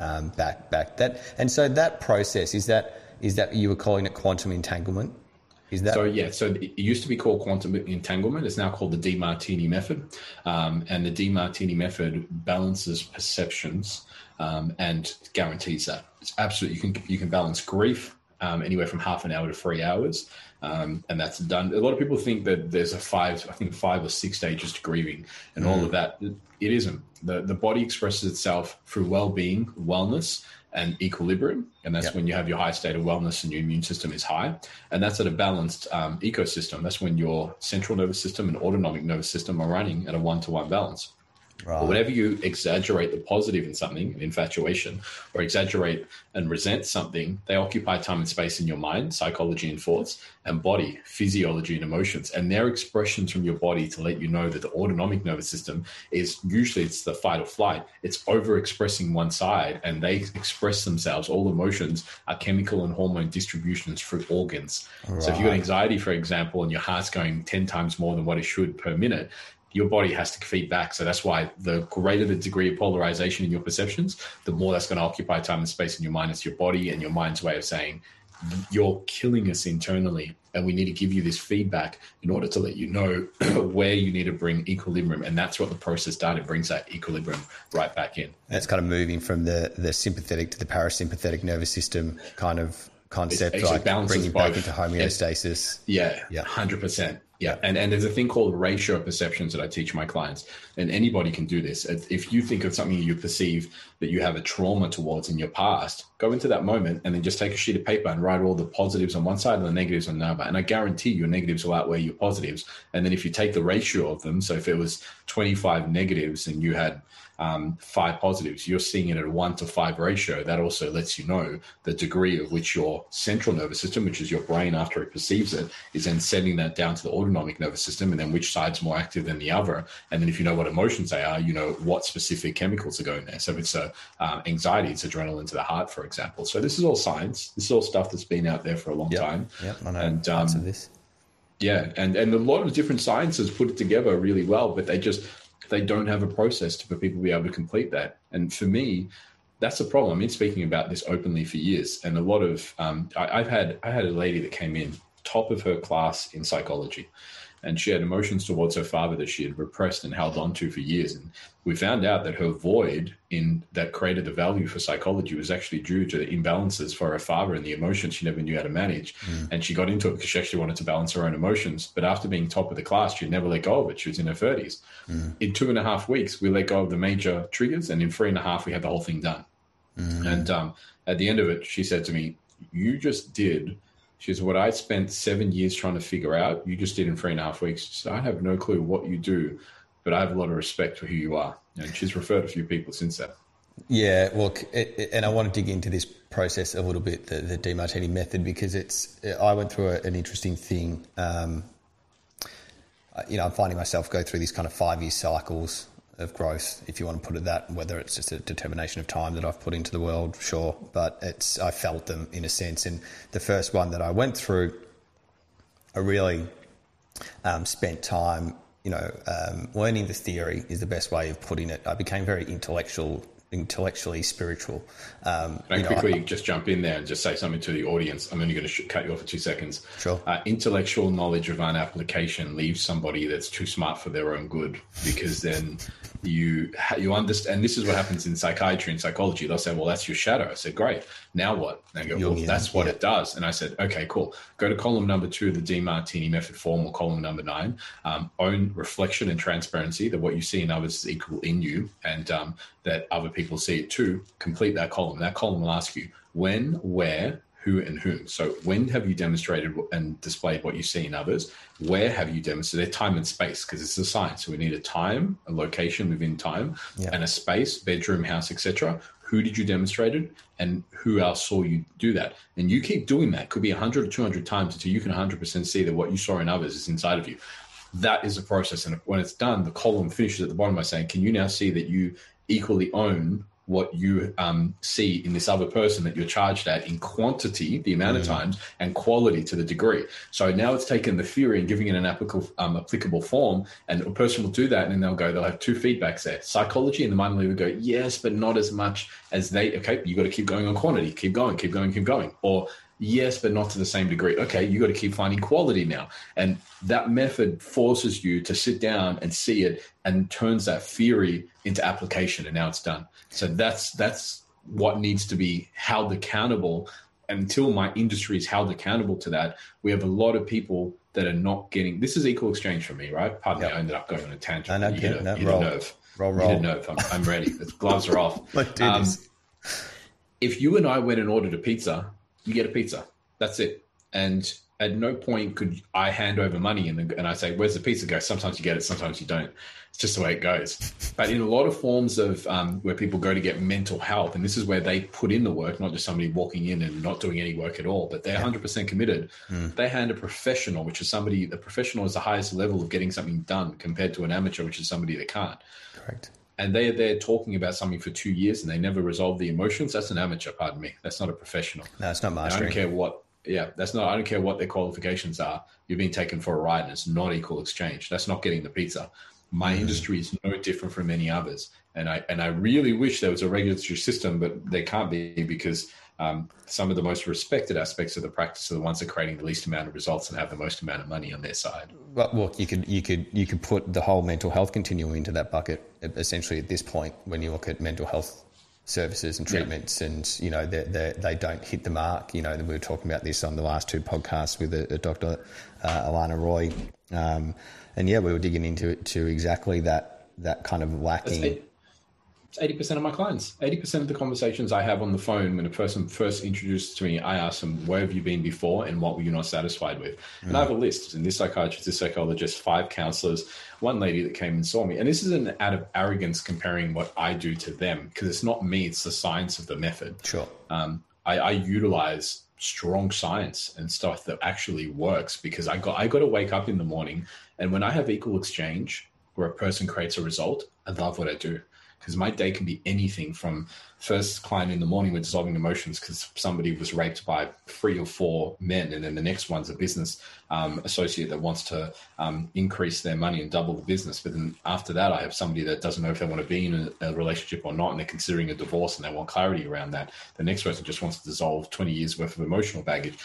Speaker 1: um, back back that. And so that process is that is that you were calling it quantum entanglement? Is that
Speaker 2: so? Yeah. So it used to be called quantum entanglement. It's now called the Demartini method, um, and the Demartini method balances perceptions um, and guarantees that it's absolutely you can you can balance grief um, anywhere from half an hour to three hours. Um, and that's done. A lot of people think that there's a five, I think five or six stages to grieving, and mm. all of that. It isn't. the The body expresses itself through well being, wellness, and equilibrium. And that's yep. when you have your high state of wellness and your immune system is high. And that's at a balanced um, ecosystem. That's when your central nervous system and autonomic nervous system are running at a one to one balance. Right. But whenever you exaggerate the positive in something, infatuation, or exaggerate and resent something, they occupy time and space in your mind, psychology and thoughts, and body, physiology and emotions. And their expressions from your body to let you know that the autonomic nervous system is usually it's the fight or flight. It's overexpressing one side and they express themselves. All emotions are chemical and hormone distributions through organs. Right. So if you've got anxiety, for example, and your heart's going 10 times more than what it should per minute, your body has to feed back. So that's why the greater the degree of polarization in your perceptions, the more that's going to occupy time and space in your mind. It's your body and your mind's way of saying, you're killing us internally and we need to give you this feedback in order to let you know [clears throat] where you need to bring equilibrium and that's what the process it brings that equilibrium right back in
Speaker 1: that's kind of moving from the the sympathetic to the parasympathetic nervous system kind of concept like bringing both. back into homeostasis
Speaker 2: yeah yeah 100% yeah, and, and there's a thing called ratio of perceptions that I teach my clients, and anybody can do this. If you think of something you perceive that you have a trauma towards in your past, go into that moment and then just take a sheet of paper and write all the positives on one side and the negatives on the other. And I guarantee your negatives will outweigh your positives. And then if you take the ratio of them, so if it was 25 negatives and you had um, five positives, you're seeing it at a one to five ratio. That also lets you know the degree of which your central nervous system, which is your brain after it perceives it, is then sending that down to the autonomic nervous system, and then which side's more active than the other. And then if you know what emotions they are, you know what specific chemicals are going there. So if it's a uh, anxiety, it's adrenaline to the heart, for example. So this is all science. This is all stuff that's been out there for a long
Speaker 1: yep.
Speaker 2: time.
Speaker 1: Yeah, I know and, um, this.
Speaker 2: Yeah, and and a lot of different sciences put it together really well, but they just they don't have a process for people to be able to complete that. And for me, that's a problem. I've been speaking about this openly for years, and a lot of um, I, I've had I had a lady that came in top of her class in psychology, and she had emotions towards her father that she had repressed and held on to for years. And we found out that her void in that created the value for psychology was actually due to the imbalances for her father and the emotions she never knew how to manage. Mm. And she got into it because she actually wanted to balance her own emotions. But after being top of the class, she'd never let go of it. She was in her 30s. Mm. In two and a half weeks, we let go of the major triggers. And in three and a half, we had the whole thing done. Mm. And um, at the end of it, she said to me, You just did she says, What I spent seven years trying to figure out, you just did in three and a half weeks. Said, I have no clue what you do, but I have a lot of respect for who you are. And she's referred a few people since that.
Speaker 1: Yeah, well, and I want to dig into this process a little bit, the, the Demartini method, because it's. I went through an interesting thing. Um, you know, I'm finding myself go through these kind of five year cycles of growth, if you want to put it that. Whether it's just a determination of time that I've put into the world, sure, but it's I felt them in a sense. And the first one that I went through, I really um, spent time, you know, um, learning the theory is the best way of putting it. I became very intellectual intellectually spiritual. Um,
Speaker 2: Can I
Speaker 1: you know,
Speaker 2: quickly
Speaker 1: I-
Speaker 2: just jump in there and just say something to the audience? I'm only going to sh- cut you off for two seconds.
Speaker 1: Sure.
Speaker 2: Uh, intellectual knowledge of an application leaves somebody that's too smart for their own good because then you you understand. And this is what happens in psychiatry and psychology. They'll say, "Well, that's your shadow." I said, "Great. Now what?" And they go, "Well, that's what
Speaker 1: yeah.
Speaker 2: it does." And I said, "Okay, cool. Go to column number two of the Demartini method form, or column number nine. Um, own reflection and transparency that what you see in others is equal in you, and um, that other people see it too. Complete that column. That column will ask you when, where, who, and whom. So when have you demonstrated and displayed what you see in others? Where have you demonstrated time and space? Because it's a science. So we need a time, a location within time,
Speaker 1: Yeah.
Speaker 2: and a space, bedroom, house, etc. Who did you demonstrate it, and who else saw you do that? And you keep doing that. Could be 100 or 200 times until you can 100% see that what you saw in others is inside of you. That is a process. And when it's done, the column finishes at the bottom by saying, Can you now see that you equally own what you um, see in this other person that you're charged at in quantity, the amount of times, and quality to the degree. So now it's taken the theory and giving it an applicable, um, applicable form, and a person will do that, and then they'll go, they'll have two feedbacks there. Psychology and the mind will go, yes, but not as much as they. Okay, you got to keep going on quantity, keep going, keep going, keep going, or yes, but not to the same degree. Okay, you got to keep finding quality now. And that method forces you to sit down and see it and turns that theory into application and now it's done. So that's that's what needs to be held accountable. Until my industry is held accountable to that, we have a lot of people that are not getting this is equal exchange for me, right? Pardon me, I ended up going on a tangent.
Speaker 1: I know,
Speaker 2: You hit
Speaker 1: good.
Speaker 2: a-
Speaker 1: No,
Speaker 2: you hit a
Speaker 1: roll.
Speaker 2: nerve.
Speaker 1: Roll,
Speaker 2: You
Speaker 1: roll.
Speaker 2: a nerve. I'm, I'm ready. The gloves are off. [laughs]
Speaker 1: Let's do
Speaker 2: Um,
Speaker 1: this.
Speaker 2: if you and I went and ordered a pizza, you get a pizza. That's it. And at no point could I hand over money and, and I say, "Where's the pizza go?" Sometimes you get it, sometimes you don't. It's just the way it goes. But in a lot of forms of um, where people go to get mental health, and this is where they put in the work, not just somebody walking in and not doing any work at all, but they're 100% committed. They hand a professional, which is somebody, the professional is the highest level of getting something done compared to an amateur, which is somebody that can't
Speaker 1: Correct.
Speaker 2: And they are there talking about something for two years and they never resolve the emotions, that's an amateur, pardon me. That's not a professional.
Speaker 1: No, it's not
Speaker 2: And I don't care what yeah, that's not I don't care what their qualifications are. You're being taken for a ride and it's not equal exchange. That's not getting the pizza. My mm. industry is no different from any others. And I and I really wish there was a regulatory system, but there can't be because um, some of the most respected aspects of the practice are the ones that are creating the least amount of results and have the most amount of money on their side.
Speaker 1: Well, look, you could you could you could put the whole mental health continuum into that bucket. Essentially, at this point, when you look at mental health services and treatments, and you know they they they don't hit the mark. You know, we were talking about this on the last two podcasts with a, a Dr. Uh, Alana Roy, um, and yeah, we were digging into it to exactly that that kind of lacking.
Speaker 2: It's eighty percent of my clients. Eighty percent of the conversations I have on the phone when a person first introduces to me, I ask them, "Where have you been before, and what were you not satisfied with?" And I have a list. And this psychiatrist, this psychologist, five counselors, one lady that came and saw me. And this isn't out of arrogance comparing what I do to them because it's not me; it's the science of the method
Speaker 1: Sure.
Speaker 2: um, I, I utilize strong science and stuff that actually works because I got I got to wake up in the morning and when I have equal exchange where a person creates a result, I love what I do because my day can be anything from first client in the morning with dissolving emotions because somebody was raped by three or four men and then the next one's a business um, associate that wants to um, increase their money and double the business. But then after that i have somebody that doesn't know if they want to be in a, a relationship or not and they're considering a divorce and they want clarity around that. The next person just wants to dissolve 20 years worth of emotional baggage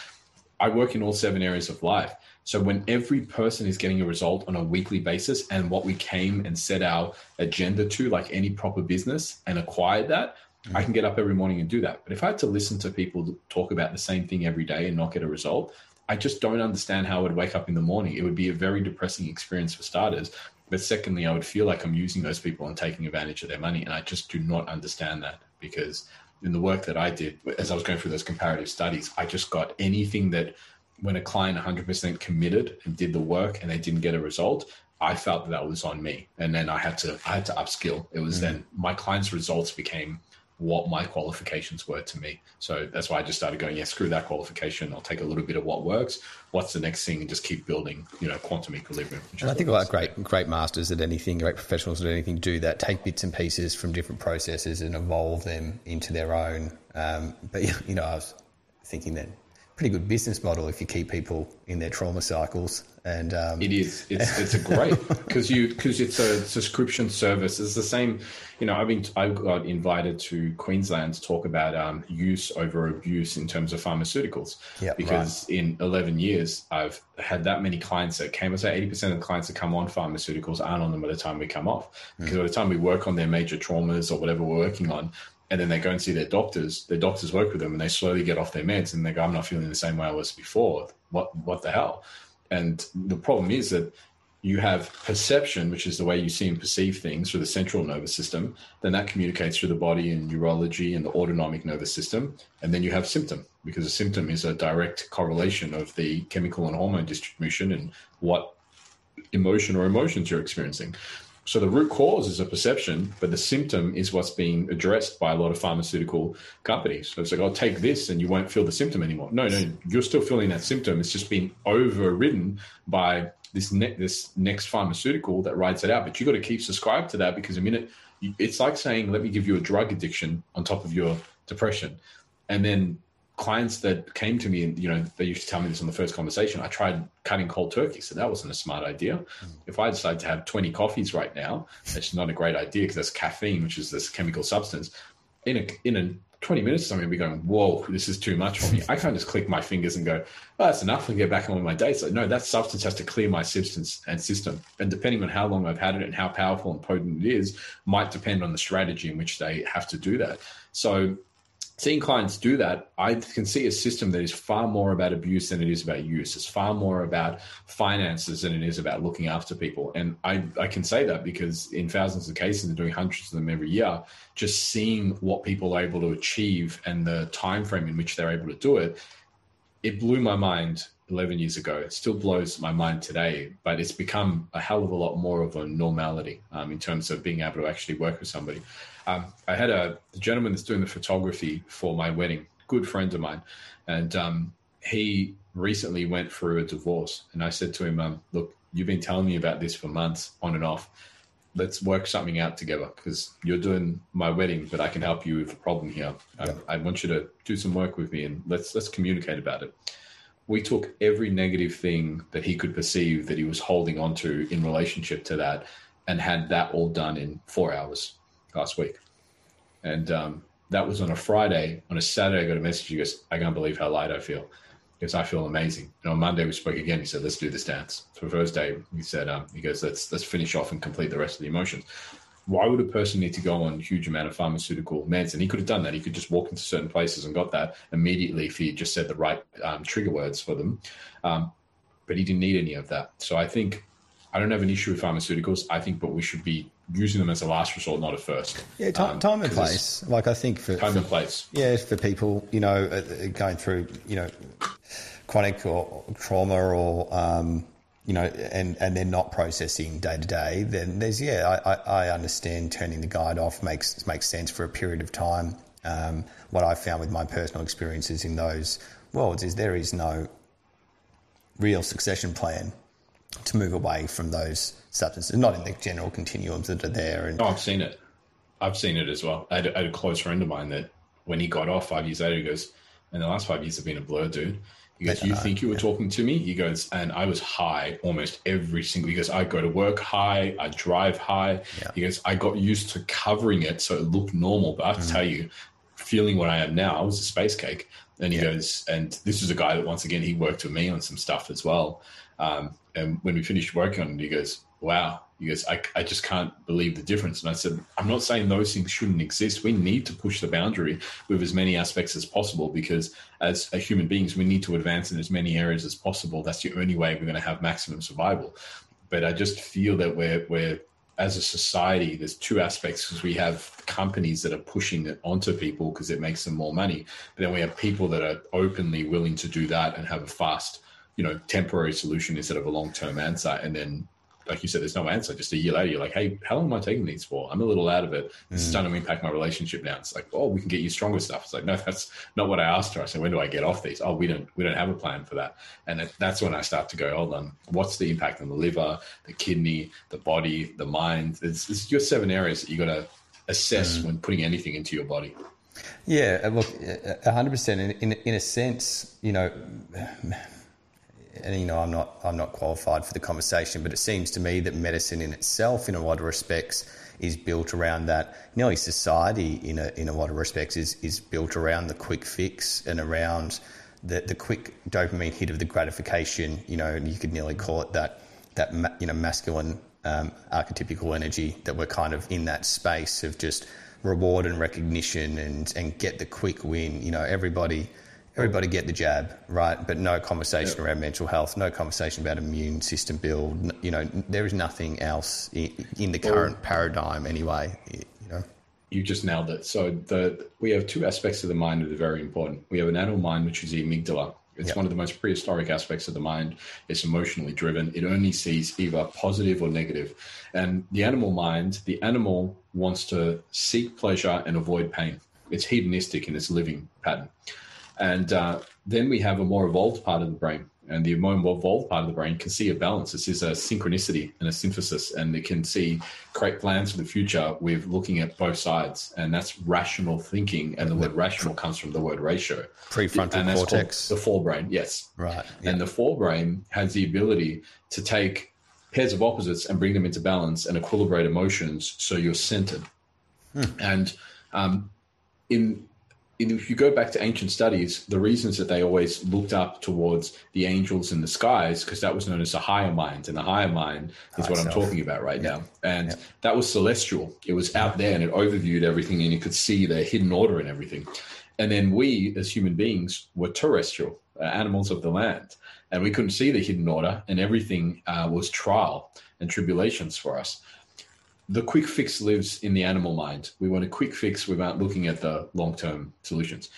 Speaker 2: I work in all seven areas of life. So when every person is getting a result on a weekly basis and what we came and set our agenda to, like any proper business, and acquired that, mm-hmm. I can get up every morning and do that. But if I had to listen to people talk about the same thing every day and not get a result, I just don't understand how I would wake up in the morning. It would be a very depressing experience for starters. But secondly, I would feel like I'm using those people and taking advantage of their money. And I just do not understand that because in the work that I did, as I was going through those comparative studies, I just got anything that when a client 100% committed and did the work and they didn't get a result, I felt that that was on me. And then I had to, I had to upskill. It was mm. then my clients' results became what my qualifications were to me. So that's why I just started going, yeah, screw that qualification. I'll take a little bit of what works. What's the next thing? And just keep building, you know, quantum equilibrium.
Speaker 1: And I think a lot of great great masters at anything, great professionals at anything do that. Take bits and pieces from different processes and evolve them into their own. Um, but [laughs] you know, I was thinking then pretty good business model if you keep people in their trauma cycles. And um,
Speaker 2: it is. It's it's a great [laughs] because you because it's a subscription service. It's the same. You know, I've been I've got invited to Queensland to talk about um, use over abuse in terms of pharmaceuticals.
Speaker 1: Yeah,
Speaker 2: because
Speaker 1: right.
Speaker 2: in eleven years, I've had that many clients that came. I say eighty percent of the clients that come on pharmaceuticals aren't on them by the time we come off. Because mm. by the time we work on their major traumas or whatever we're working on, and then they go and see their doctors. Their doctors work with them, and they slowly get off their meds, and they go, "I'm not feeling the same way I was before. What what the hell?" And the problem is that you have perception, which is the way you see and perceive things through the central nervous system. Then that communicates through the body and neurology and the autonomic nervous system. And then you have symptom, because a symptom is a direct correlation of the chemical and hormone distribution and what emotion or emotions you're experiencing. So the root cause is a perception, but the symptom is what's being addressed by a lot of pharmaceutical companies. So it's like, I'll oh, take this and you won't feel the symptom anymore. No, no, you're still feeling that symptom. It's just been overridden by this ne- this next pharmaceutical that rides it out. But you got to keep subscribed to that because a minute, it's like saying, let me give you a drug addiction on top of your depression. And then clients that came to me and you know they used to tell me this on the first conversation i tried cutting cold turkey. So that wasn't a smart idea. Mm. if i decide to have 20 coffees right now it's not a great idea because that's caffeine which is this chemical substance. In a in a 20 minutes i'm going to be going whoa this is too much for me. I can't just click my fingers and go oh that's enough and get back on with my day. So no that substance has to clear my substance and system. And depending on how long i've had it and how powerful and potent it is might depend on the strategy in which they have to do that. So seeing clients do that, I can see a system that is far more about abuse than it is about use. It's far more about finances than it is about looking after people. And I, I can say that because in thousands of cases, and doing hundreds of them every year, just seeing what people are able to achieve and the time frame in which they're able to do it, it blew my mind 11 years ago. It still blows my mind today, but it's become a hell of a lot more of a normality um, in terms of being able to actually work with somebody. Um, I had a gentleman that's doing the photography for my wedding, good friend of mine, and um, he recently went through a divorce. And I said to him, um, "Look, you've been telling me about this for months, on and off. Let's work something out together because you're doing my wedding, but I can help you with a problem here. Yeah. I, I want you to do some work with me, and let's let's communicate about it." we took every negative thing that he could perceive that he was holding on to in relationship to that and had that all done in four hours last week. And um, that was on a Friday. On a Saturday, I got a message. He goes, I can't believe how light I feel. Because I feel amazing. And on Monday we spoke again. He said, "Let's do this dance." So Thursday he said, um, "He goes, let's let's finish off and complete the rest of the emotions." Why would a person need to go on a huge amount of pharmaceutical meds? And he could have done that. He could just walk into certain places and got that immediately if he just said the right um, trigger words for them. Um, but he didn't need any of that. So I think I don't have an issue with pharmaceuticals. I think, but we should be using them as a last resort, not a first.
Speaker 1: Yeah, time, um, time and place. Like I think for
Speaker 2: time
Speaker 1: for,
Speaker 2: and place.
Speaker 1: Yeah, for people, you know, uh, uh, going through, you know, chronic or trauma or, um, you know, and, and they're not processing day to day, then there's yeah, I, I understand turning the guide off makes makes sense for a period of time. Um, what I've found with my personal experiences in those worlds is there is no real succession plan to move away from those substances, not in the general continuums that are there. And
Speaker 2: oh, I've seen it. I've seen it as well. I had, I had, a close friend of mine that when he got off five years later, he goes, and the last five years have been a blur, dude. He goes, you think you were yeah. talking to me? He goes, and I was high almost every single. He goes, I go to work high, I drive high. Yeah. He goes, I got used to covering it so it looked normal. But I have to mm. tell you, feeling what I am now, I was a space cake. And he yeah. goes, and this is a guy that once again he worked with me on some stuff as well. Um, and when we finished working on it, he goes, wow. He goes, I, I just can't believe the difference. And I said, I'm not saying those things shouldn't exist. We need to push the boundary with as many aspects as possible because as human beings, we need to advance in as many areas as possible. That's the only way we're going to have maximum survival. But I just feel that we're, we're as a society, there's two aspects because we have companies that are pushing it onto people because it makes them more money. But then we have people that are openly willing to do that and have a fast you know temporary solution instead of a long term answer. And then, like you said, there's no answer. Just a year later, you're like, hey, how long am I taking these for? I'm a little out of it. This mm. is starting to impact my relationship now. It's like, oh, we can get you stronger stuff. It's like, no, [laughs] that's not what I asked her. I said, when do I get off these? Oh, we don't we don't have a plan for that. And that's when I start to go, hold on, what's the impact on the liver, the kidney, the body, the mind? It's, it's your seven areas that you got to assess mm. when putting anything into your body.
Speaker 1: Yeah, look, hundred percent. In in a sense, you know, and you know, I'm not I'm not qualified for the conversation, but it seems to me that medicine in itself, in a lot of respects, is built around that. Nearly society, in a in a lot of respects, is is built around the quick fix and around the the quick dopamine hit of the gratification. You know, you could nearly call it that that you know masculine um, archetypical energy that we're kind of in that space of just reward and recognition and and get the quick win. You know, everybody everybody get the jab, right? But no conversation yep. around mental health, no conversation about immune system build. You know, there is nothing else in, in the current well, paradigm anyway. You know,
Speaker 2: you just nailed it. So the we have two aspects of the mind that are very important. We have an animal mind, which is the amygdala. It's yep. one of the most prehistoric aspects of the mind. It's emotionally driven. It only sees either positive or negative. And the animal mind, the animal wants to seek pleasure and avoid pain. It's hedonistic in its living pattern. And uh, then we have a more evolved part of the brain. And the more evolved part of the brain can see a balance. This is a synchronicity and a synthesis, and it can see create plans for the future with looking at both sides. And that's rational thinking. And the word rational comes from the word ratio.
Speaker 1: Prefrontal cortex.
Speaker 2: The forebrain, yes.
Speaker 1: Right.
Speaker 2: Yeah. And the forebrain has the ability to take pairs of opposites and bring them into balance and equilibrate emotions so you're centered. Hmm. And um, in if you go back to ancient studies, the reasons that they always looked up towards the angels in the skies, because that was known as the higher mind, and the higher mind is High what self. I'm talking about right yeah. now. And yeah. that was celestial. It was out there and it overviewed everything, and you could see the hidden order and everything. And then we, as human beings, were terrestrial, uh, animals of the land, and we couldn't see the hidden order, and everything uh, was trial and tribulations for us the quick fix lives in the animal mind. We want a quick fix without looking at the long term solutions.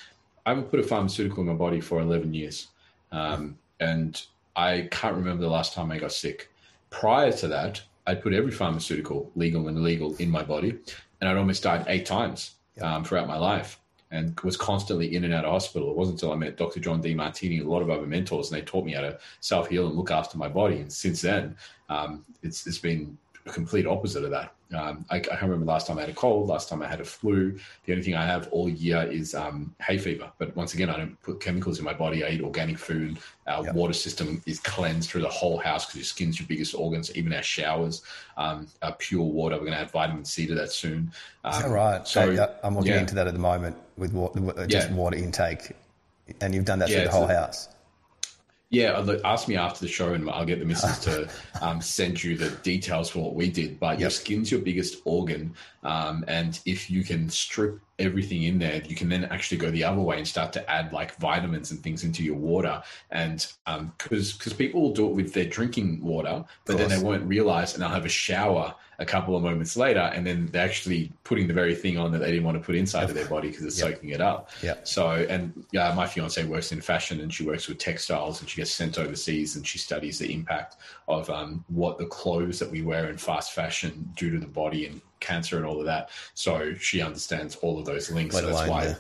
Speaker 2: I haven't put a pharmaceutical in my body for 11 years. Um, and I can't remember the last time I got sick. Prior to that, I'd put every pharmaceutical, legal and illegal, in my body. And I'd almost died eight times um, throughout my life and was constantly in and out of hospital. It wasn't until I met Dr. John Demartini and a lot of other mentors, and they taught me how to self heal and look after my body. And since then, um, it's, it's been a complete opposite of that. Um, I, I, can't remember last time I had a cold, last time I had a flu. The only thing I have all year is um, hay fever. But once again, I don't put chemicals in my body. I eat organic food. Our yep. water system is cleansed through the whole house because your skin's your biggest organs. Even our showers um, are pure water. We're going to add vitamin C to that soon.
Speaker 1: is that um, right? So yeah, I'm looking yeah. into that at the moment with water, just yeah. water intake. And you've done that through the whole a, house.
Speaker 2: Yeah, ask me after the show, and I'll get the missus to [laughs] um, send you the details for what we did. But yep. your skin's your biggest organ, um, and if you can strip everything in there, you can then actually go the other way and start to add like vitamins and things into your water. And because um, because people will do it with their drinking water, but then they won't realize, and they'll have a shower a couple of moments later, and then they're actually putting the very thing on that they didn't want to put inside of their body because it's yep. soaking it up.
Speaker 1: Yeah.
Speaker 2: So, and yeah, my fiance works in fashion and she works with textiles and she gets sent overseas and she studies the impact of um, what the clothes that we wear in fast fashion do to the body and cancer and all of that. So she understands all of those links. Let so that's why.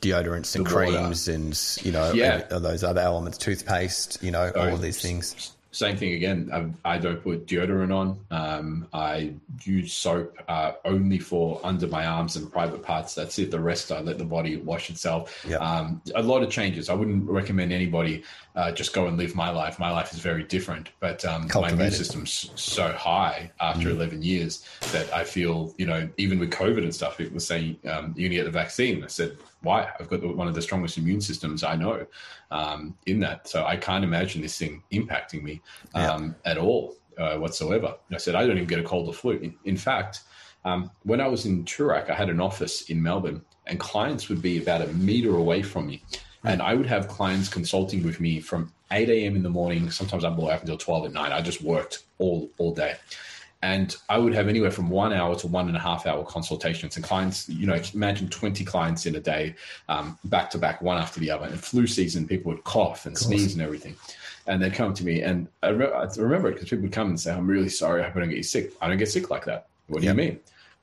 Speaker 1: Deodorants and creams water. and you know yeah. those other elements, toothpaste, you know, all of these things
Speaker 2: same thing again. I, I, don't put deodorant on. Um, I use soap uh, only for under my arms and private parts. That's it. The rest I let the body wash itself. Yep. Um, a lot of changes. I wouldn't recommend anybody uh, just go and live my life. My life is very different, but um, my immune system's so high after mm. 11 years that I feel, you know, even with COVID and stuff, people were saying um, you need to get the vaccine. I said, why? I've got one of the strongest immune systems I know um, in that. So I can't imagine this thing impacting me um, yeah. at all uh, whatsoever. And I said, I don't even get a cold or flu. In, in fact, um, when I was in Toorak, I had an office in Melbourne, and clients would be about a meter away from me. Hmm. And I would have clients consulting with me from 8 a.m. in the morning. Sometimes I'm up until 12 at night. I just worked all all day. And I would have anywhere from one hour to one and a half hour consultations. And clients, you know, imagine 20 clients in a day, um, back to back, one after the other. And flu season, people would cough and sneeze and everything. And they'd come to me. And I, re- I remember it because people would come and say, I'm really sorry. I hope I don't get you sick. I don't get sick like that. What do you mean?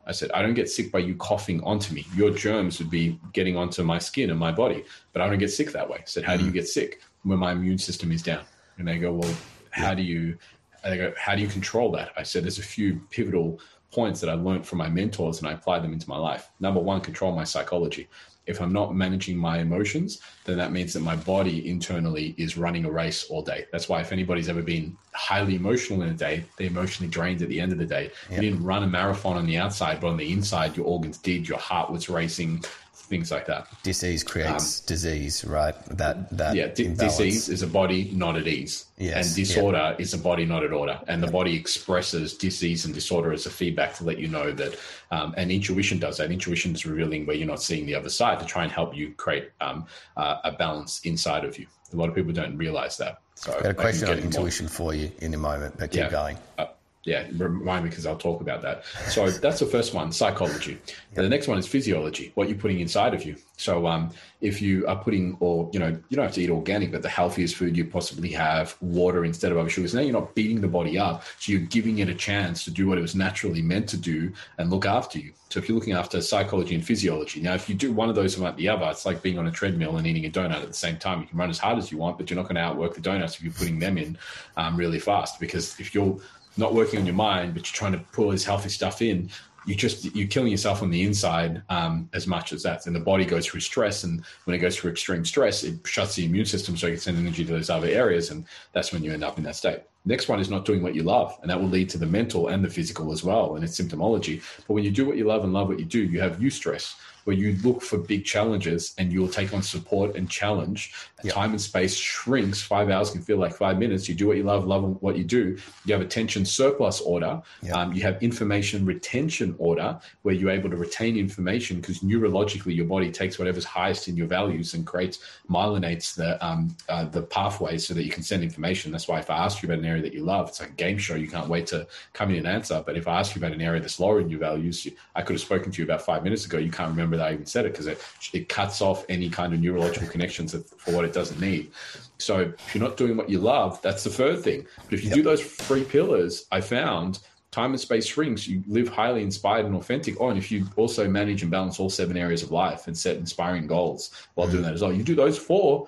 Speaker 2: I said, I don't get sick by you coughing onto me. Your germs would be getting onto my skin and my body, but I don't get sick that way. I said, How do you mm. get sick? When my immune system is down. And they go, Well, how do you and they go, How do you control that? I said, There's a few pivotal points that I learned from my mentors and I applied them into my life. Number one, control my psychology. If I'm not managing my emotions, then that means that my body internally is running a race all day. That's why if anybody's ever been highly emotional in a day, they're emotionally drained at the end of the day. Yep. You didn't run a marathon on the outside, but on the inside, your organs did. Your heart was racing, things like that.
Speaker 1: Disease creates um, disease, right? That that
Speaker 2: yeah, d- disease is a body not at ease, yes, and disorder is a body not at order, and the body expresses disease and disorder as a feedback to let you know that. Um, and intuition does that. Intuition is revealing where you're not seeing the other side to try and help you create um, uh, a balance inside of you. A lot of people don't realize that.
Speaker 1: So I've got a question on intuition more. for you in a moment, but keep yeah. going. Uh,
Speaker 2: yeah, remind me because I'll talk about that. So that's the first one, psychology. Yep. the next one is physiology, what you're putting inside of you. So um, if you are putting, or you know, you don't have to eat organic, but the healthiest food you possibly have, water instead of other sugars. Now you're not beating the body up, so you're giving it a chance to do what it was naturally meant to do and look after you. So if you're looking after psychology and physiology, now if you do one of those without the other, it's like being on a treadmill and eating a donut at the same time. You can run as hard as you want, but you're not going to outwork the donuts if you're putting them in um, really fast. Because if you're not working on your mind, but you're trying to pull this healthy stuff in, you just you're killing yourself on the inside um, as much as that. And the body goes through stress, and when it goes through extreme stress, it shuts the immune system, so you can send energy to those other areas, and that's when you end up in that state. Next one is not doing what you love, and that will lead to the mental and the physical as well, and it's symptomology. But when you do what you love and love what you do, you have eustress, where you look for big challenges and you'll take on support and challenge. Time and space shrinks. Five hours can feel like five minutes. You do what you love, love what you do. You have attention surplus order. Um, you have information retention order, where you're able to retain information because neurologically your body takes whatever's highest in your values and creates myelinates the um, uh, the pathways so that you can send information. That's why if I ask you about an area that you love, it's like a game show. You can't wait to come in and answer. But if I ask you about an area that's lower in your values, I could have spoken to you about five minutes ago. You can't remember remember that I even said it because it, it cuts off any kind of neurological connections for what it doesn't need. So if you're not doing what you love, that's the third thing. But if you yep. do those three pillars, I found time and space shrinks, you live highly inspired and authentic. Oh, and if you also manage and balance all seven areas of life and set inspiring goals while mm. doing that as well, you do those four,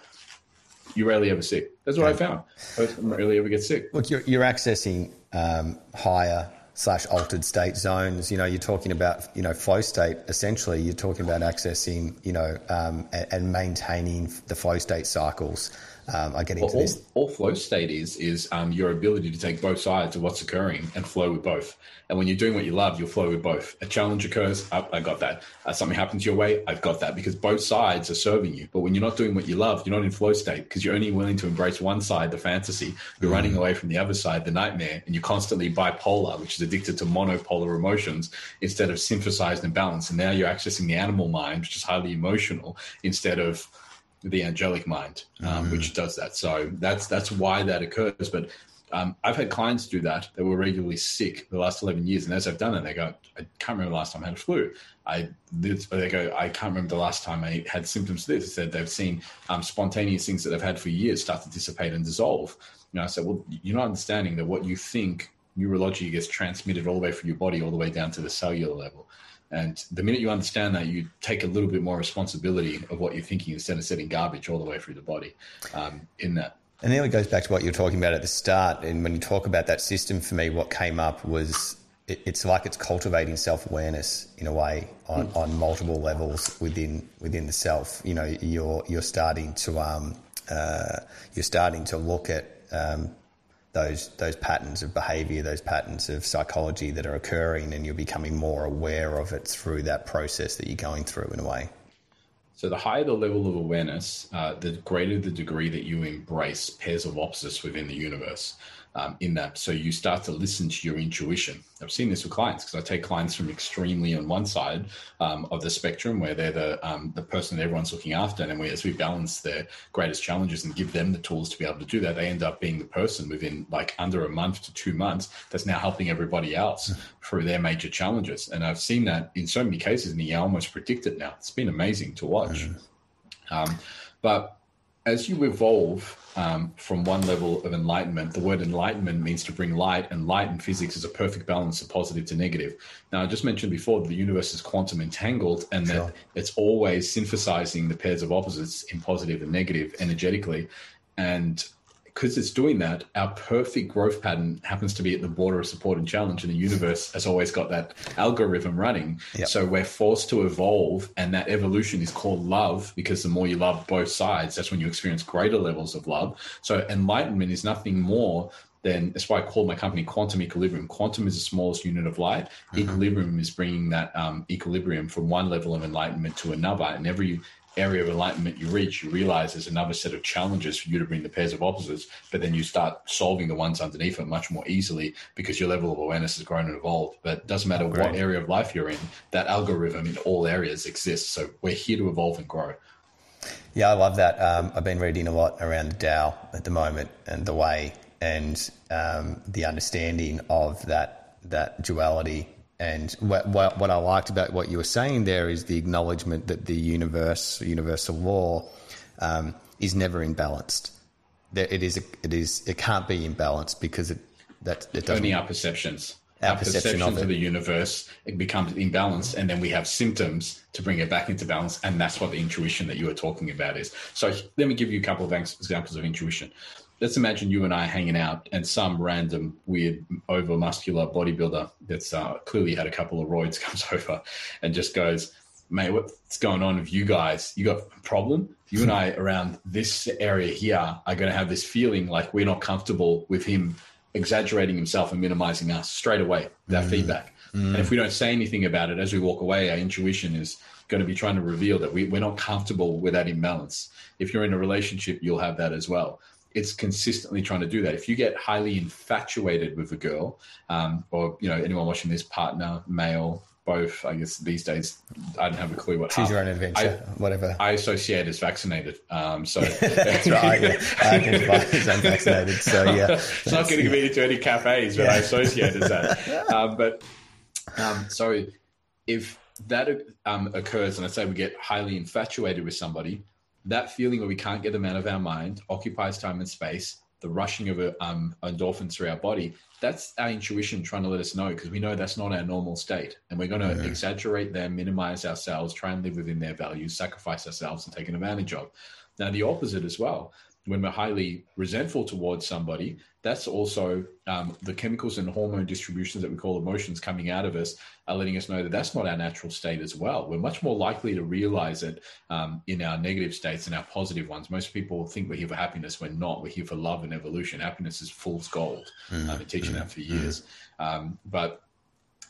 Speaker 2: you rarely ever sick. That's what okay. I found. I rarely ever get sick.
Speaker 1: Look, you're, you're accessing um, higher slash altered state zones. You know, you're talking about you know flow state. Essentially, you're talking about accessing you know um, and, and, maintaining the flow state cycles. Um, I get into
Speaker 2: all,
Speaker 1: this.
Speaker 2: All flow state is is um, your ability to take both sides of what's occurring and flow with both. And when you're doing what you love, you'll flow with both. A challenge occurs, oh, I got that. Uh, something happens your way, I've got that because both sides are serving you. But when you're not doing what you love, you're not in flow state because you're only willing to embrace one side, the fantasy. You're mm. running away from the other side, the nightmare, and you're constantly bipolar, which is addicted to monopolar emotions instead of synthesized and balanced. And now you're accessing the animal mind, which is highly emotional, instead of the angelic mind, um, mm. which does that. So that's that's why that occurs. But um, I've had clients do that that were regularly sick the last 11 years. And as I've done it, they go, I can't remember the last time I had a flu. I they go, I can't remember the last time I had symptoms of this. They said they've seen um, spontaneous things that they've had for years start to dissipate and dissolve. You know, I said, well, you're not understanding that what you think neurology gets transmitted all the way from your body, all the way down to the cellular level. And the minute you understand that, you take a little bit more responsibility of what you're thinking instead of sending garbage all the way through the body um, in that.
Speaker 1: And then it goes back to what you were talking about at the start. And when you talk about that system, for me, what came up was it, it's like it's cultivating self awareness in a way on, mm. on multiple levels within within the self. You know, you're you're starting to um, uh, you're starting to look at um, those those patterns of behavior, those patterns of psychology that are occurring, and you're becoming more aware of it through that process that you're going through in a way.
Speaker 2: So the higher the level of awareness, uh, the greater the degree that you embrace pairs of opposites within the universe um, in that. So you start to listen to your intuition. I've seen this with clients because I take clients from extremely on one side um, of the spectrum where they're the um, the person that everyone's looking after, and we, as we balance their greatest challenges and give them the tools to be able to do that, they end up being the person within like under a month to two months that's now helping everybody else mm. through their major challenges. And I've seen that in so many cases, and you almost predict it now. It's been amazing to watch. Mm. but as you evolve um, from one level of enlightenment. The word enlightenment means to bring light, and light in physics is a perfect balance of positive to negative. Now, I just mentioned before that the universe is quantum entangled and sure. that it's always synthesizing the pairs of opposites in positive and negative energetically. And because it's doing that, our perfect growth pattern happens to be at the border of support and challenge, and the universe has always got that algorithm running. Yep. So we're forced to evolve, and that evolution is called love because the more you love both sides, that's when you experience greater levels of love. So enlightenment is nothing more then that's why I call my company Quantum Equilibrium. Quantum is the smallest unit of light. Mm-hmm. Equilibrium is bringing that um, equilibrium from one level of enlightenment to another. And every area of enlightenment you reach, you realize there's another set of challenges for you to bring the pairs of opposites, but then you start solving the ones underneath it much more easily because your level of awareness has grown and evolved. But it doesn't matter what area of life you're in, that algorithm in all areas exists. So we're here to evolve and grow.
Speaker 1: Yeah, I love that. Um, I've been reading a lot around the Tao at the moment and the way and um, the understanding of that that duality and what, what, what I liked about what you were saying there is the acknowledgement that the universe, universal law, um, is never imbalanced. That it is, it is, it can't be imbalanced because it that it
Speaker 2: only our perceptions. Our, our perception, perception of, the universe it becomes imbalanced, and then we have symptoms to bring it back into balance, and that's what the intuition that you were talking about is. So let me give you a couple of examples of intuition let's imagine you and I hanging out, and some random weird over muscular bodybuilder that's uh, clearly had a couple of roids [laughs] comes over and just goes, "Mate, what's going on with you guys? You got a problem? You and I around this area here are going to have this feeling like we're not comfortable with him." exaggerating himself and minimizing us straight away that mm. feedback mm. and if we don't say anything about it as we walk away our intuition is going to be trying to reveal that we, we're not comfortable with that imbalance if you're in a relationship you'll have that as well it's consistently trying to do that. If you get highly infatuated with a girl, um, or you know anyone watching this, partner, male, both, I guess these days, I don't have a clue what.
Speaker 1: Choose your own adventure, I, whatever.
Speaker 2: I associate as vaccinated, um, so [laughs] [laughs]
Speaker 1: that's right. Yeah. I identify as unvaccinated, so yeah.
Speaker 2: it's not getting me into any cafes, but yeah. I associate as that. [laughs] Um, but um, so if that um, occurs, and I say we get highly infatuated with somebody, that feeling where we can't get them out of our mind occupies time and space the rushing of um, endorphins through our body that's our intuition trying to let us know because we know that's not our normal state. And we're going to yeah. exaggerate them minimize ourselves try and live within their values sacrifice ourselves and take an advantage of. Now the opposite as well. When we're highly resentful towards somebody, that's also um, the chemicals and hormone distributions that we call emotions coming out of us are letting us know that that's not our natural state as well. We're much more likely to realize it um, in our negative states and our positive ones. Most people think we're here for happiness. We're not. We're here for love and evolution. Happiness is fool's gold. Mm-hmm. I've been teaching mm-hmm. that for years. Um, but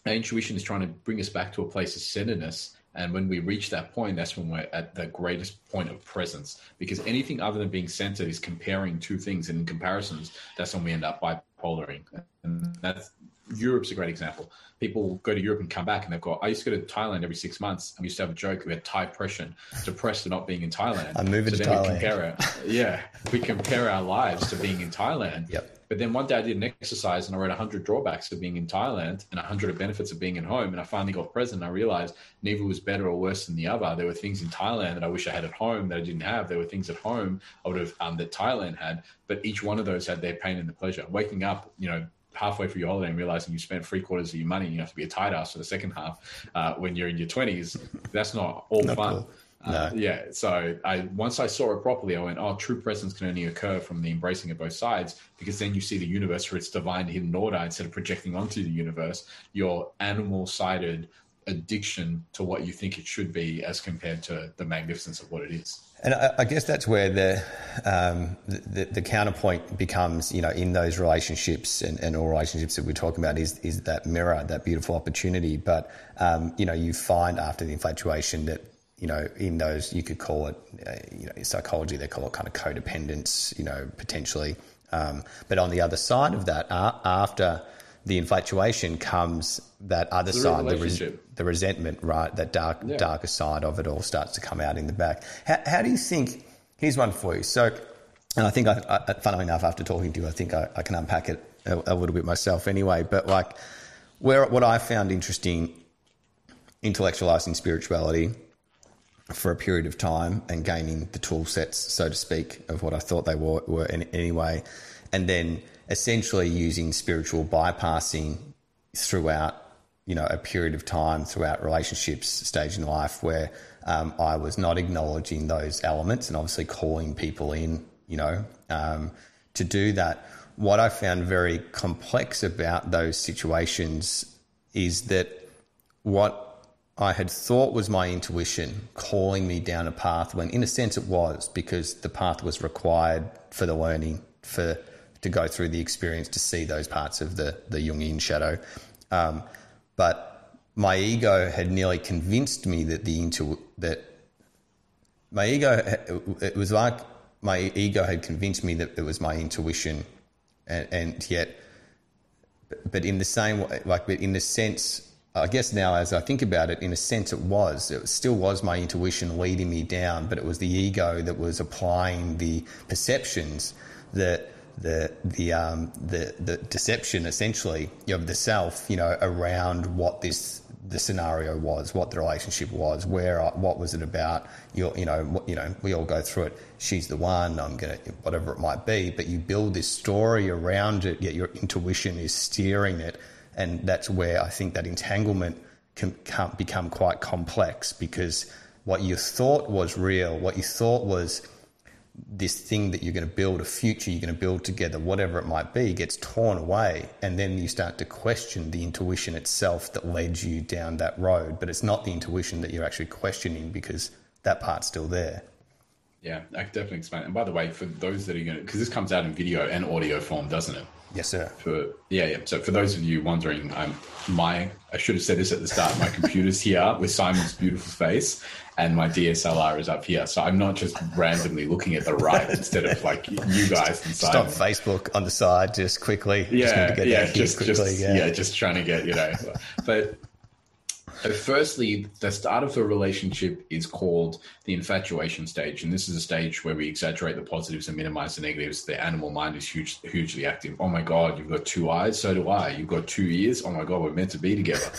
Speaker 2: our intuition is trying to bring us back to a place of centeredness and when we reach that point, that's when we're at the greatest point of presence. Because anything other than being centered is comparing two things, and in comparisons, that's when we end up bipolaring. And that's Europe's a great example. People go to Europe and come back, and they've got. I used to go to Thailand every six months, and we used to have a joke. We had Thai depression, depressed for not being in Thailand.
Speaker 1: I'm moving so to Thailand. We compare
Speaker 2: our, yeah, we compare our lives to being in Thailand.
Speaker 1: Yep.
Speaker 2: But then one day I did an exercise and I wrote 100 drawbacks of being in Thailand and 100 benefits of being at home. And I finally got present. And I realized neither was better or worse than the other. There were things in Thailand that I wish I had at home that I didn't have. There were things at home I would have um, that Thailand had. But each one of those had their pain and the pleasure. Waking up, you know, halfway through your holiday and realizing you spent three quarters of your money and you have to be a tight ass for the second half uh, when you're in your 20s, that's not all not fun. Cool. No. Uh, yeah. So I once I saw it properly, I went, "Oh, true presence can only occur from the embracing of both sides." Because then you see the universe for its divine hidden order instead of projecting onto the universe your animal-sided addiction to what you think it should be, as compared to the magnificence of what it is.
Speaker 1: And I, I guess that's where the, um, the, the counterpoint becomes, you know, in those relationships and, and all relationships that we're talking about is is that mirror, that beautiful opportunity. But um, you know, you find after the infatuation that you know, in those, you could call it, uh, you know, psychology, they call it kind of codependence, you know, potentially. Um, but on the other side of that, uh, after the infatuation comes that other the side, the, res- the, resentment, right? That dark, yeah. darker side of it all starts to come out in the back. How, how do you think? Here's one for you. So, and I think, I, I, funnily enough, after talking to you, I think I, I can unpack it a, a, little bit myself anyway. But like, where what I found interesting, intellectualizing spirituality for a period of time and gaining the tool sets, so to speak, of what I thought they were, were in, anyway, and then essentially using spiritual bypassing throughout, you know, a period of time throughout relationships stage in life where um, I was not acknowledging those elements and obviously calling people in, you know, um, to do that. What I found very complex about those situations is that what I had thought was my intuition calling me down a path when, in a sense, it was because the path was required for the learning, for to go through the experience to see those parts of the the Jungian shadow. Um, but my ego had nearly convinced me that the intu- that my ego it was like my ego had convinced me that it was my intuition, and, and yet, but in the same way, like in the sense I guess now, as I think about it, in a sense, it was. It still was my intuition leading me down, but it was the ego that was applying the perceptions that the the um, the the deception essentially of the self, you know, around what this the scenario was, what the relationship was, where what was it about. You you know you know we all go through it. She's the one. I'm gonna whatever it might be, but you build this story around it. Yet your intuition is steering it, and that's where I think that entanglement can, become quite complex because what you thought was real, what you thought was this thing that you're going to build, a future you're going to build together, whatever it might be, gets torn away. And then you start to question the intuition itself that led you down that road. But it's not the intuition that you're actually questioning because that part's still there.
Speaker 2: Yeah, I can definitely explain. And by the way, for those that are going to, because this comes out in video and audio form, doesn't it?
Speaker 1: Yes, sir.
Speaker 2: For yeah, yeah. So for those of you wondering, um, my I should have said this at the start. My computer's here with Simon's beautiful face, and my DSLR is up here. So I'm not just randomly looking at the right instead of like you guys and
Speaker 1: Simon. Stop Facebook on the side, just quickly.
Speaker 2: Yeah, just yeah, just, quickly, just yeah. yeah, just trying to get you know. But so, firstly, the start of a relationship is called the infatuation stage, and this is a stage where we exaggerate the positives and minimize the negatives. The animal mind is huge, hugely active. Oh my God, you've got two eyes, so do I. You've got two ears. Oh my God, we're meant to be together.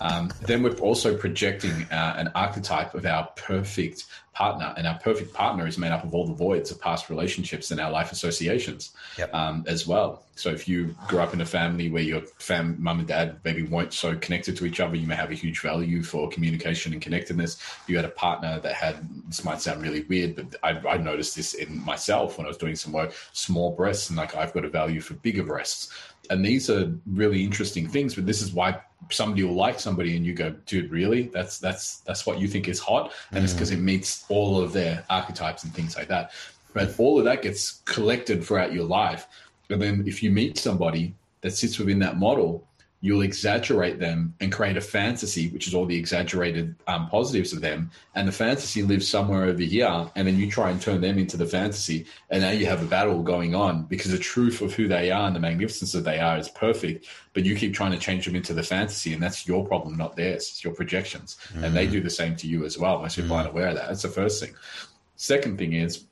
Speaker 2: Um, then we're also projecting uh, an archetype of our perfect partner, and our perfect partner is made up of all the voids of past relationships and our life associations yep. um, as well. So if you grew up in a family where your fam, mum and dad maybe weren't so connected to each other, you may have a huge value for communication and connectedness. You had a partner that had this might sound really weird, but I, I noticed this in myself when I was doing some work, small breasts, and like I've got a value for bigger breasts. And these are really interesting things, but this is why somebody will like somebody and you go, dude, really? That's that's that's what you think is hot, and mm. it's because it meets all of their archetypes and things like that. But all of that gets collected throughout your life, and then if you meet somebody that sits within that model, you'll exaggerate them and create a fantasy, which is all the exaggerated um, positives of them. And the fantasy lives somewhere over here. And then you try and turn them into the fantasy. And now you have a battle going on because the truth of who they are and the magnificence that they are is perfect. But you keep trying to change them into the fantasy. And that's your problem, not theirs. It's your projections. Mm. And they mm. do the same to you as well. Most people mm. aren't aware of that. That's the first thing. Second thing is,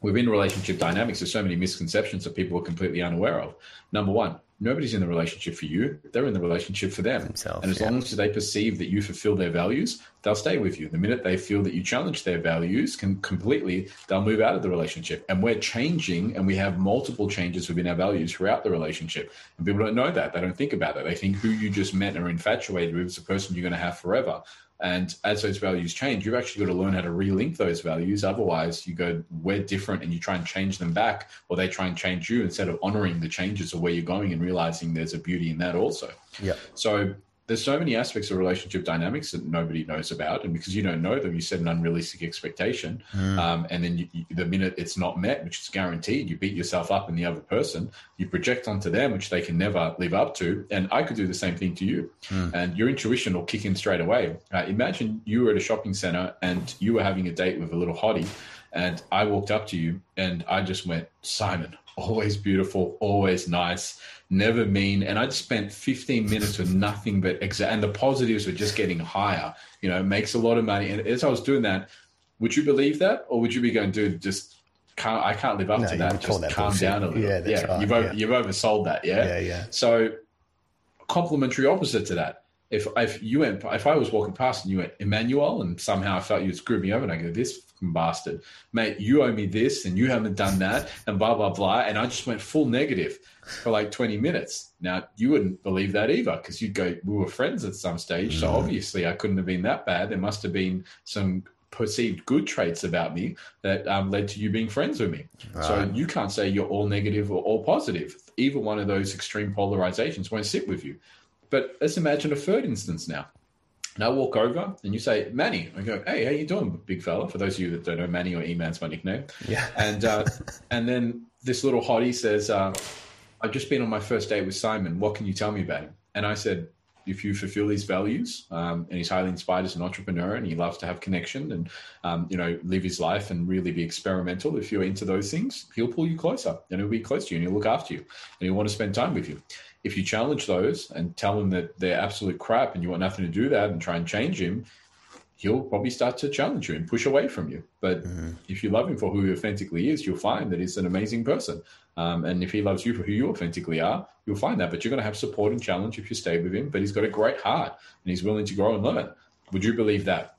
Speaker 2: within relationship dynamics, there's so many misconceptions that people are completely unaware of. Number one, nobody's in the relationship for you. They're in the relationship for them. Themselves, and as yeah. long as they perceive that you fulfill their values, they'll stay with you. The minute they feel that you challenge their values can completely, they'll move out of the relationship. And we're changing and we have multiple changes within our values throughout the relationship. And people don't know that. They don't think about that. They think who you just met and are infatuated with is the person you're going to have forever. And as those values change, you've actually got to learn how to relink those values. Otherwise, you go, we're different, and you try and change them back, or they try and change you instead of honoring the changes of where you're going and realizing there's a beauty in that also.
Speaker 1: Yeah.
Speaker 2: So there's so many aspects of relationship dynamics that nobody knows about, and because you don't know them, you set an unrealistic expectation, mm. um, and then you, you, the minute it's not met, which is guaranteed, you beat yourself up in the other person. You project onto them, which they can never live up to. And I could do the same thing to you, mm. and your intuition will kick in straight away. Uh, imagine you were at a shopping center and you were having a date with a little hottie, and I walked up to you and I just went, Simon, always beautiful, always nice never mean. And I'd spent 15 minutes with nothing but exa- and the positives were just getting higher. You know, makes a lot of money. And as I was doing that, would you believe that, or would you be going, dude, just can't I can't live up no, to that. Just that calm bullshit. down a little. Yeah, yeah. Right, you've over, yeah. you've oversold that. Yeah,
Speaker 1: yeah, yeah.
Speaker 2: So complementary opposite to that. If if you went, if I was walking past and you went Emmanuel, and somehow I felt you screwed me over, and I go, this bastard, mate, you owe me this, and you haven't done that, and blah blah blah, and I just went full negative for like 20 minutes. Now, you wouldn't believe that either because you'd go, we were friends at some stage. Mm. So obviously, I couldn't have been that bad. There must have been some perceived good traits about me that um, led to you being friends with me. Right. So you can't say you're all negative or all positive. Either one of those extreme polarizations won't sit with you. But let's imagine a third instance now. And I walk over and you say, Manny. I go, hey, how you doing, big fella? For those of you that don't know, Manny or E-Man's my nickname.
Speaker 1: Yeah.
Speaker 2: And uh, [laughs] and then this little hottie says, uh, I've just been on my first date with Simon. What can you tell me about him? And I said, if you fulfill his values, um, and he's highly inspired as an entrepreneur, and he loves to have connection and um, you know live his life and really be experimental. If you're into those things, he'll pull you closer, and he'll be close to you, and he'll look after you, and he'll want to spend time with you if you challenge those and tell him that they're absolute crap and you want nothing to do that and try and change him, he'll probably start to challenge you and push away from you. But mm-hmm. if you love him for who he authentically is, you'll find that he's an amazing person. Um, and if he loves you for who you authentically are, you'll find that. But you're going to have support and challenge if you stay with him. But he's got a great heart and he's willing to grow and learn. Would you believe that?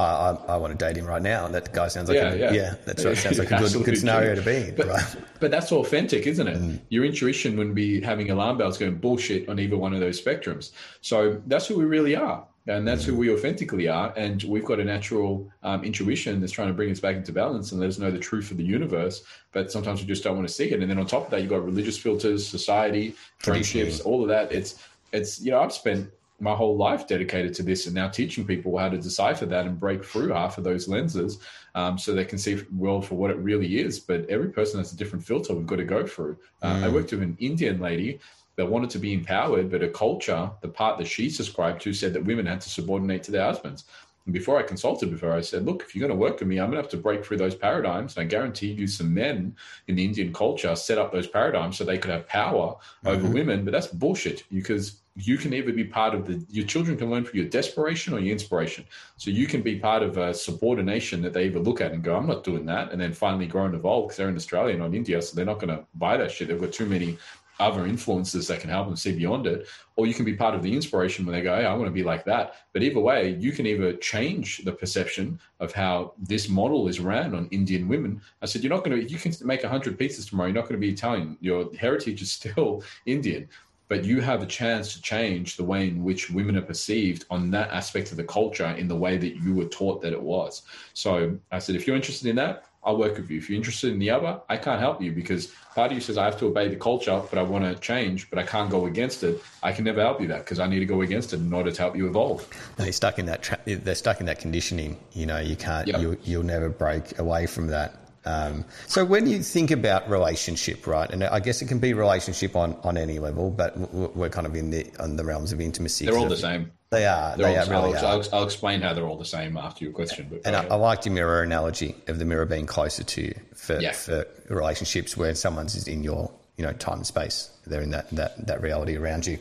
Speaker 1: I, I, want to date him right now. And that guy sounds like yeah, a, yeah. yeah that's right. Sounds like a good, good scenario to be in.
Speaker 2: But,
Speaker 1: right?
Speaker 2: but that's authentic, isn't it? Mm. Your intuition wouldn't be having alarm bells going bullshit on either one of those spectrums. So that's who we really are. And that's mm. who we authentically are. And we've got a natural um, intuition that's trying to bring us back into balance and let us know the truth of the universe. But sometimes we just don't want to see it. And then on top of that, you've got religious filters, society, friendships, all of that. It's, it's, you know, I've spent my whole life dedicated to this and now teaching people how to decipher that and break through half of those lenses um, so they can see the world for what it really is. But every person has a different filter we've got to go through. Uh, mm. I worked with an Indian lady that wanted to be empowered, but her culture, the part that she subscribed to, said that women had to subordinate to their husbands. And before I consulted with her, I said, look, if you're going to work with me, I'm going to have to break through those paradigms. And I guarantee you some men in the Indian culture set up those paradigms so they could have power mm-hmm. over women. But that's bullshit because you can either be part of the your children can learn from your desperation or your inspiration. So you can be part of a subordination that they either look at and go i'm not doing that and then finally grow and evolve because they're in australia and not india so they're not going to buy that shit. They've got too many other influences that can help them see beyond it. Or you can be part of the inspiration when they go hey i want to be like that. But either way you can either change the perception of how this model is ran on indian women. I said you're not going to you can make 100 pieces tomorrow. You're not going to be italian. Your heritage is still [laughs] indian but you have a chance to change the way in which women are perceived on that aspect of the culture in the way that you were taught that it was. So I said, if you're interested in that, I'll work with you. If you're interested in the other, I can't help you because part of you says I have to obey the culture, but I want to change, but I can't go against it. I can never help you that because I need to go against it in order to help you evolve.
Speaker 1: You're stuck in that. Tra- they're stuck in that conditioning. You know, you can't. Yep. You, you'll never break away from that. Um, so when you think about relationship, right, and I guess it can be relationship on, on any level, but we're kind of in the on the realms of intimacy.
Speaker 2: They're all the same.
Speaker 1: They are.
Speaker 2: They're
Speaker 1: they
Speaker 2: all,
Speaker 1: are, really
Speaker 2: I'll,
Speaker 1: are.
Speaker 2: I'll, I'll, explain how they're all the same after your question. But
Speaker 1: and I, I, liked your mirror analogy of the mirror being closer to you for,
Speaker 2: yeah.
Speaker 1: for relationships where someone's in your you know time and space. They're in that that that reality around you.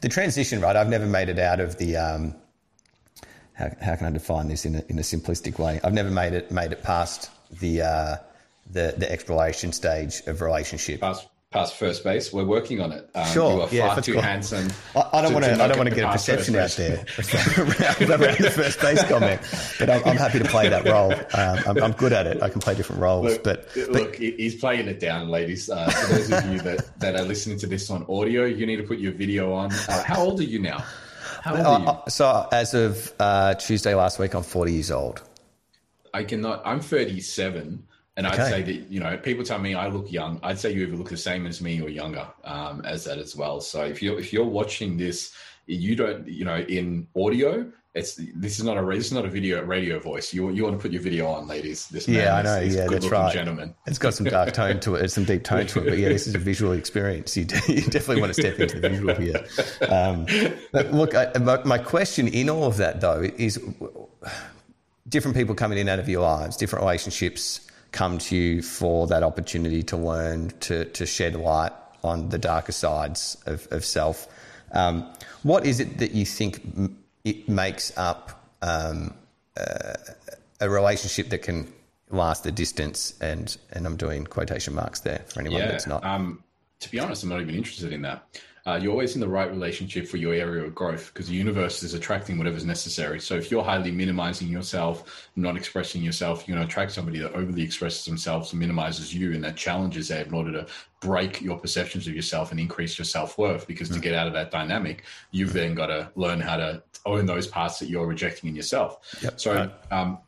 Speaker 1: The transition, right? I've never made it out of the. Um, how, how can I define this in a, in a simplistic way? I've never made it made it past the. Uh, the the exploration stage of relationship.
Speaker 2: Past, past first base, we're working on it.
Speaker 1: Um, sure,
Speaker 2: you are
Speaker 1: yeah,
Speaker 2: far too
Speaker 1: cool.
Speaker 2: handsome.
Speaker 1: I, I don't want to. I don't want to get a perception out there [laughs] [laughs] around the first base comment, but I'm, I'm happy to play that role. Um, I'm, I'm, good at it. I can play different roles.
Speaker 2: Look,
Speaker 1: but,
Speaker 2: but look, he's playing it down, ladies. Uh, for those of you that, that are listening to this on audio, you need to put your video on. Uh, how old are you now? How old are you? Uh,
Speaker 1: so as of uh, Tuesday last week, I'm 40 years old.
Speaker 2: I cannot. I'm 37. And okay. I'd say that, you know, people tell me I look young. I'd say you either look the same as me or younger um, as that as well. So if you're, if you're watching this, you don't, you know, in audio, it's this is not a this is not a video radio voice. You you want to put your video on, ladies. This man
Speaker 1: yeah,
Speaker 2: I
Speaker 1: know.
Speaker 2: Is,
Speaker 1: yeah, that's right.
Speaker 2: Gentleman,
Speaker 1: it's got some dark tone to it. It's some deep tone to it. But yeah, this is a visual experience. You, [laughs] you definitely want to step into the visual here. Um, look, I, my, my question in all of that though is different people coming in out of your lives, different relationships come to you for that opportunity to learn, to, to shed light on the darker sides of, of self. Um, what is it that you think it makes up um, uh, a relationship that can last the distance? And, and I'm doing quotation marks there for anyone
Speaker 2: yeah,
Speaker 1: that's not.
Speaker 2: Um, to be honest, I'm not even interested in that uh, you're always in the right relationship for your area of growth because the universe is attracting whatever's necessary. So if you're highly minimizing yourself, not expressing yourself, you're going to attract somebody that overly expresses themselves and minimizes you, and that challenges them in order to break your perceptions of yourself and increase your self worth. Because to mm. get out of that dynamic, you've then got to learn how to own those parts that you're rejecting in yourself.
Speaker 1: Yep.
Speaker 2: So. Um,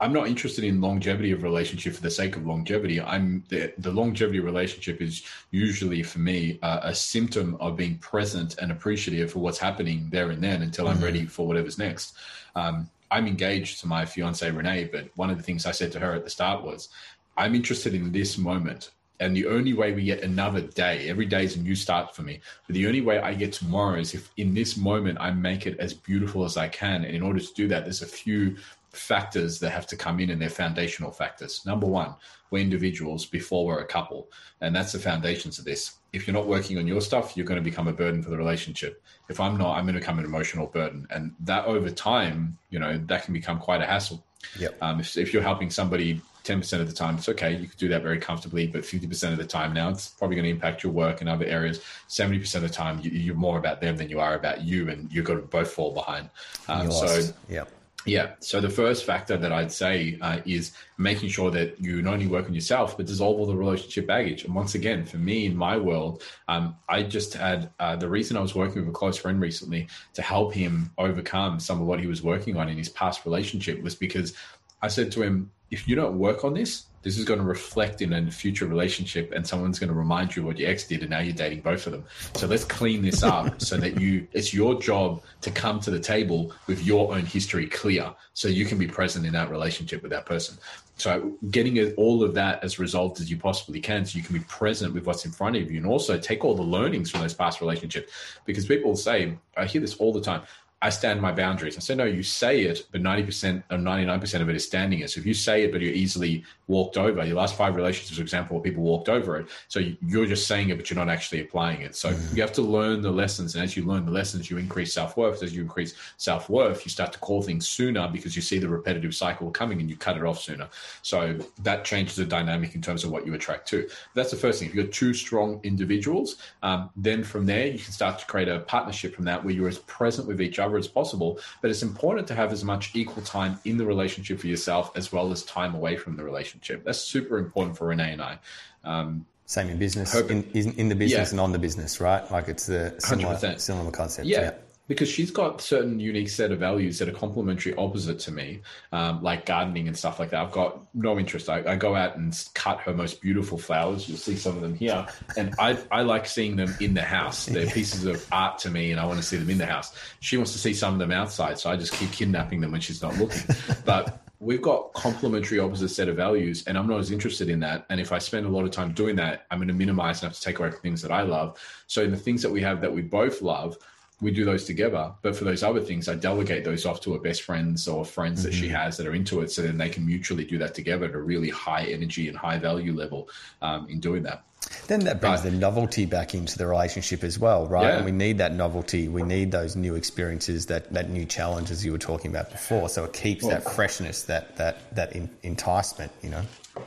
Speaker 2: I'm not interested in longevity of relationship for the sake of longevity. I'm the, the longevity relationship is usually for me uh, a symptom of being present and appreciative for what's happening there and then until I'm mm-hmm. ready for whatever's next. Um, I'm engaged to my fiance Renee, but one of the things I said to her at the start was, I'm interested in this moment. And the only way we get another day, every day is a new start for me. But the only way I get tomorrow is if in this moment I make it as beautiful as I can. And in order to do that, there's a few factors that have to come in and they're foundational factors. Number one, we're individuals before we're a couple. And that's the foundations of this. If you're not working on your stuff, you're going to become a burden for the relationship. If I'm not, I'm going to become an emotional burden. And that over time, you know, that can become quite a hassle.
Speaker 1: Yep.
Speaker 2: Um, if, if you're helping somebody 10% of the time, it's okay. You can do that very comfortably, but 50% of the time now, it's probably going to impact your work in other areas. 70% of the time, you, are more about them than you are about you, and you're going to both fall behind. Um, so,
Speaker 1: yeah.
Speaker 2: Yeah. So the first factor that I'd say uh, is making sure that you not only work on yourself, but dissolve all the relationship baggage. And once again, for me in my world, um, I just had uh, the reason I was working with a close friend recently to help him overcome some of what he was working on in his past relationship was because I said to him, if you don't work on this, this is going to reflect in a future relationship and someone's going to remind you what your ex did and now you're dating both of them. So let's clean this up [laughs] so that you it's your job to come to the table with your own history clear so you can be present in that relationship with that person. So getting all of that as resolved as you possibly can so you can be present with what's in front of you and also take all the learnings from those past relationships. Because people say i hear this all the time I stand my boundaries. I say, no, you say it, but 90% or 99% of it is standing it. So if you say it, but you're easily walked over, your last five relationships, for example, where people walked over it. So you're just saying it, but you're not actually applying it. So mm-hmm. you have to learn the lessons. And as you learn the lessons, you increase self worth. As you increase self worth, you start to call things sooner because you see the repetitive cycle coming and you cut it off sooner. So that changes the dynamic in terms of what you attract to. That's the first thing. If you're two strong individuals, um, then from there, you can start to create a partnership from that where you're as present with each other as possible. But it's important to have as much equal time in the relationship for yourself as well as time away from the relationship. That's super important for Renee and I. Um,
Speaker 1: Same in business, in, in, the business yeah. and on the business, right? Like it's the similar, 100%. similar concept.
Speaker 2: yeah. yeah because she's got certain unique set of values that are complementary opposite to me, um, like gardening and stuff like that. I've got no interest. I, I, go out and cut her most beautiful flowers. You'll see some of them here, and I I like seeing them in the house. [laughs] They're pieces of art to me, and I want to see them in the house. She wants to see some of them outside, so I just keep kidnapping them when she's not looking. [laughs] But we've got complementary opposite set of values and i'm not as interested in that and if i spend a lot of time doing that i'm going to minimize and have to take away from things that i love so in the things that we have that we both love we do those together. But for those other things, I delegate those off to her best friends or friends mm-hmm. that she mm-hmm. has that are into it. So then they can mutually do that together at a really high energy and high value level um, in doing that.
Speaker 1: Then that brings but, the novelty back into the relationship as well, right? Yeah. And we need that novelty. We need those new experiences, that, that new challenges you were talking about before. So it keeps well, that freshness, that that that in, enticement, you know.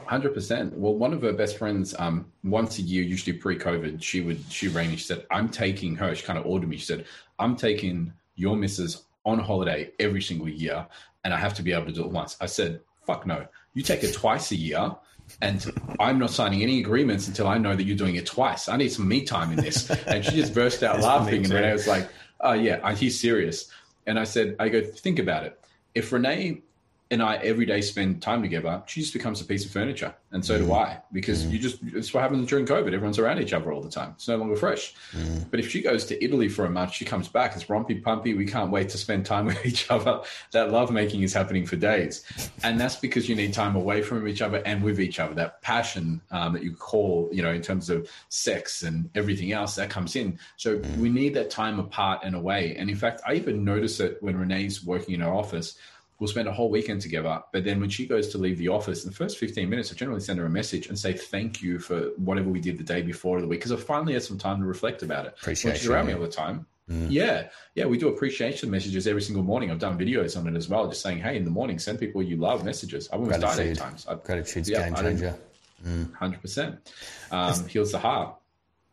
Speaker 2: Hundred percent. Well, one of her best friends, um, once a year, usually pre-COVID, she would she rang me. She said, "I'm taking her." She kind of ordered me. She said, "I'm taking your missus on holiday every single year, and I have to be able to do it once." I said, "Fuck no! You take it twice a year." And I'm not signing any agreements until I know that you're doing it twice. I need some me time in this. [laughs] And she just burst out laughing. And Renee was like, Oh, yeah, he's serious. And I said, I go, think about it. If Renee and I every day spend time together, she just becomes a piece of furniture. And so mm. do I, because mm. you just, it's what happens during COVID. Everyone's around each other all the time. It's no longer fresh. Mm. But if she goes to Italy for a month, she comes back, it's rompy pumpy. We can't wait to spend time [laughs] with each other. That love making is happening for days. And that's because you need time away from each other and with each other. That passion um, that you call, you know, in terms of sex and everything else that comes in. So mm. we need that time apart and away. And in fact, I even notice it when Renee's working in her office we'll spend a whole weekend together. But then when she goes to leave the office, in the first 15 minutes, I generally send her a message and say thank you for whatever we did the day before the week because I finally had some time to reflect about it.
Speaker 1: Appreciation.
Speaker 2: When she's around me all the time. Mm. Yeah. Yeah. We do appreciation messages every single morning. I've done videos on it as well, just saying, hey, in the morning, send people you love messages. I've almost died eight times. I,
Speaker 1: Gratitude's yeah, game changer.
Speaker 2: 100%. Um, heals the heart.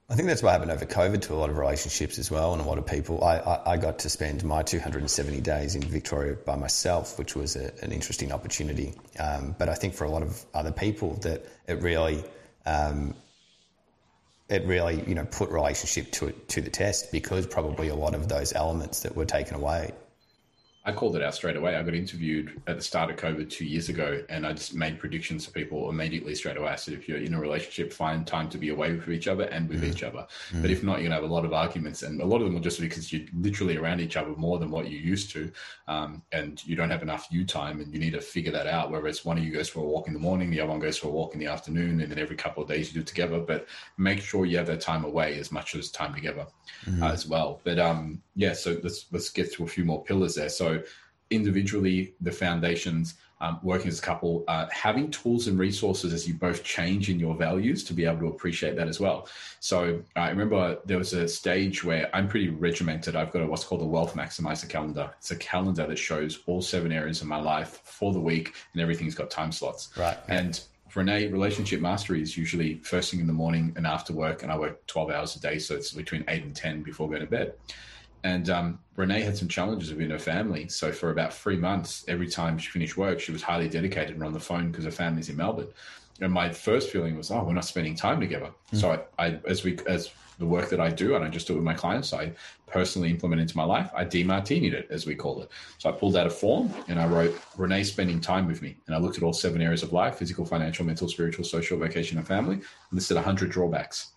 Speaker 1: I think that's what happened over COVID to a lot of relationships as well, and a lot of people. I, I, I got to spend my 270 days in Victoria by myself, which was a, an interesting opportunity. Um, but I think for a lot of other people, that it really, um, it really, you know, put relationship to to the test because probably a lot of those elements that were taken away
Speaker 2: I called it out straight away. I got interviewed at the start of COVID two years ago, and I just made predictions for people immediately straight away. I said, if you're in a relationship, find time to be away with each other and with mm. each other. Mm. But if not, you're gonna have a lot of arguments, and a lot of them will just be because you're literally around each other more than what you used to, um, and you don't have enough you time, and you need to figure that out. Whether it's one of you goes for a walk in the morning, the other one goes for a walk in the afternoon, and then every couple of days you do it together. But make sure you have that time away as much as time together mm. uh, as well. But um, yeah, so let's let's get to a few more pillars there. So individually, the foundations, um, working as a couple, uh, having tools and resources as you both change in your values to be able to appreciate that as well. So uh, I remember there was a stage where I'm pretty regimented. I've got a, what's called a wealth maximizer calendar. It's a calendar that shows all seven areas of my life for the week, and everything's got time slots.
Speaker 1: Right.
Speaker 2: And Renee, relationship mastery is usually first thing in the morning and after work, and I work 12 hours a day, so it's between eight and 10 before going to bed. And um, Renee had some challenges within her family. So for about three months, every time she finished work, she was highly dedicated and on the phone because her family's in Melbourne. And my first feeling was, oh, we're not spending time together. Mm. So I, I, as we, as the work that I do, and I just do it with my clients, I personally implement into my life. I demartinied it, as we call it. So I pulled out a form and I wrote Renee spending time with me. And I looked at all seven areas of life physical, financial, mental, spiritual, social, vocation, and family, and listed 100 drawbacks.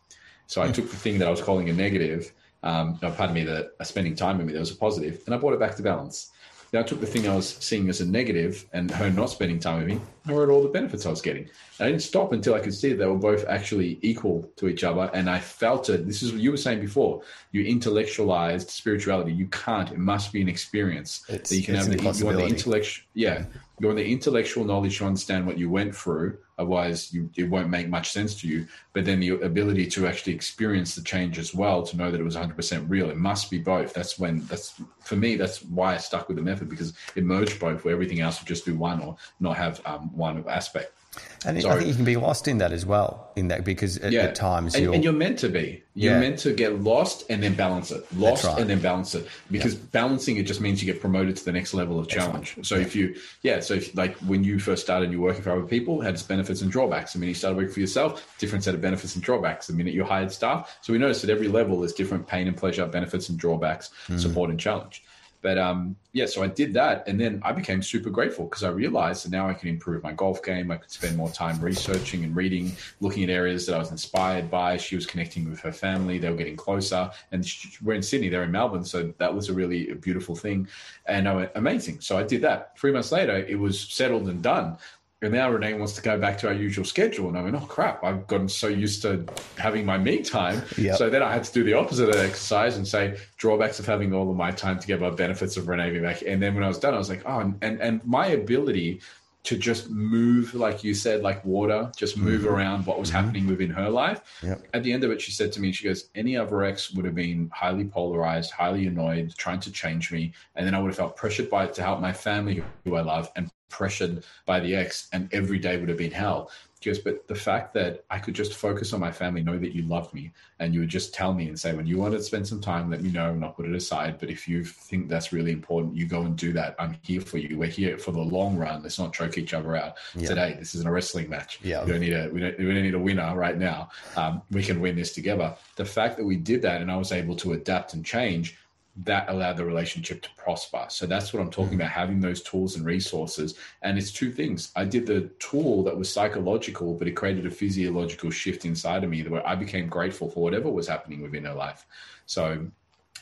Speaker 2: So I mm. took the thing that I was calling a negative um, no, pardon me, that are spending time with me, that was a positive, and I brought it back to balance. Then I took the thing I was seeing as a negative and her not spending time with me, I wrote all the benefits I was getting. And I didn't stop until I could see that they were both actually equal to each other. And I felt it. This is what you were saying before. You intellectualized spirituality. You can't. It must be an experience
Speaker 1: it's,
Speaker 2: that you can have.
Speaker 1: The, you want
Speaker 2: the intellect. Yeah, you want the intellectual knowledge to understand what you went through Otherwise, you, it won't make much sense to you. But then the ability to actually experience the change as well, to know that it was 100% real, it must be both. That's when, that's for me, that's why I stuck with the method because it merged both, where everything else would just do one or not have um, one aspect.
Speaker 1: And I think you can be lost in that as well, in that because at, yeah. at times
Speaker 2: and,
Speaker 1: you're
Speaker 2: and you're meant to be. You're yeah. meant to get lost and then balance it. Lost right. and then balance it. Because yeah. balancing it just means you get promoted to the next level of challenge. Right. So if you, yeah, so if like when you first started, you're working for other people, had its benefits and drawbacks. The minute you started working for yourself, different set of benefits and drawbacks. The minute you hired staff, so we noticed at every level there's different pain and pleasure, benefits and drawbacks, mm. support and challenge. But um, yeah, so I did that, and then I became super grateful because I realized that now I can improve my golf game. I could spend more time researching and reading, looking at areas that I was inspired by. She was connecting with her family; they were getting closer. And we're in Sydney; they're in Melbourne, so that was a really beautiful thing. And I went, amazing. So I did that. Three months later, it was settled and done. And now Renee wants to go back to our usual schedule. And I went, oh crap, I've gotten so used to having my me time. Yep. So then I had to do the opposite of that exercise and say drawbacks of having all of my time together, benefits of Renee being back. And then when I was done, I was like, oh, and, and my ability to just move, like you said, like water, just move mm-hmm. around what was mm-hmm. happening within her life.
Speaker 1: Yep.
Speaker 2: At the end of it, she said to me, she goes, any other ex would have been highly polarized, highly annoyed, trying to change me. And then I would have felt pressured by it to help my family, who I love, and pressured by the ex, and every day would have been hell. Just, but the fact that I could just focus on my family, know that you love me, and you would just tell me and say, when you want to spend some time, let me know, and I'll put it aside. But if you think that's really important, you go and do that. I'm here for you. We're here for the long run. Let's not choke each other out yeah. today. This isn't a wrestling match.
Speaker 1: Yeah,
Speaker 2: we don't need a we don't, we don't need a winner right now. Um, we can win this together. The fact that we did that, and I was able to adapt and change that allowed the relationship to prosper. So that's what I'm talking mm-hmm. about having those tools and resources. And it's two things. I did the tool that was psychological, but it created a physiological shift inside of me where I became grateful for whatever was happening within her life. So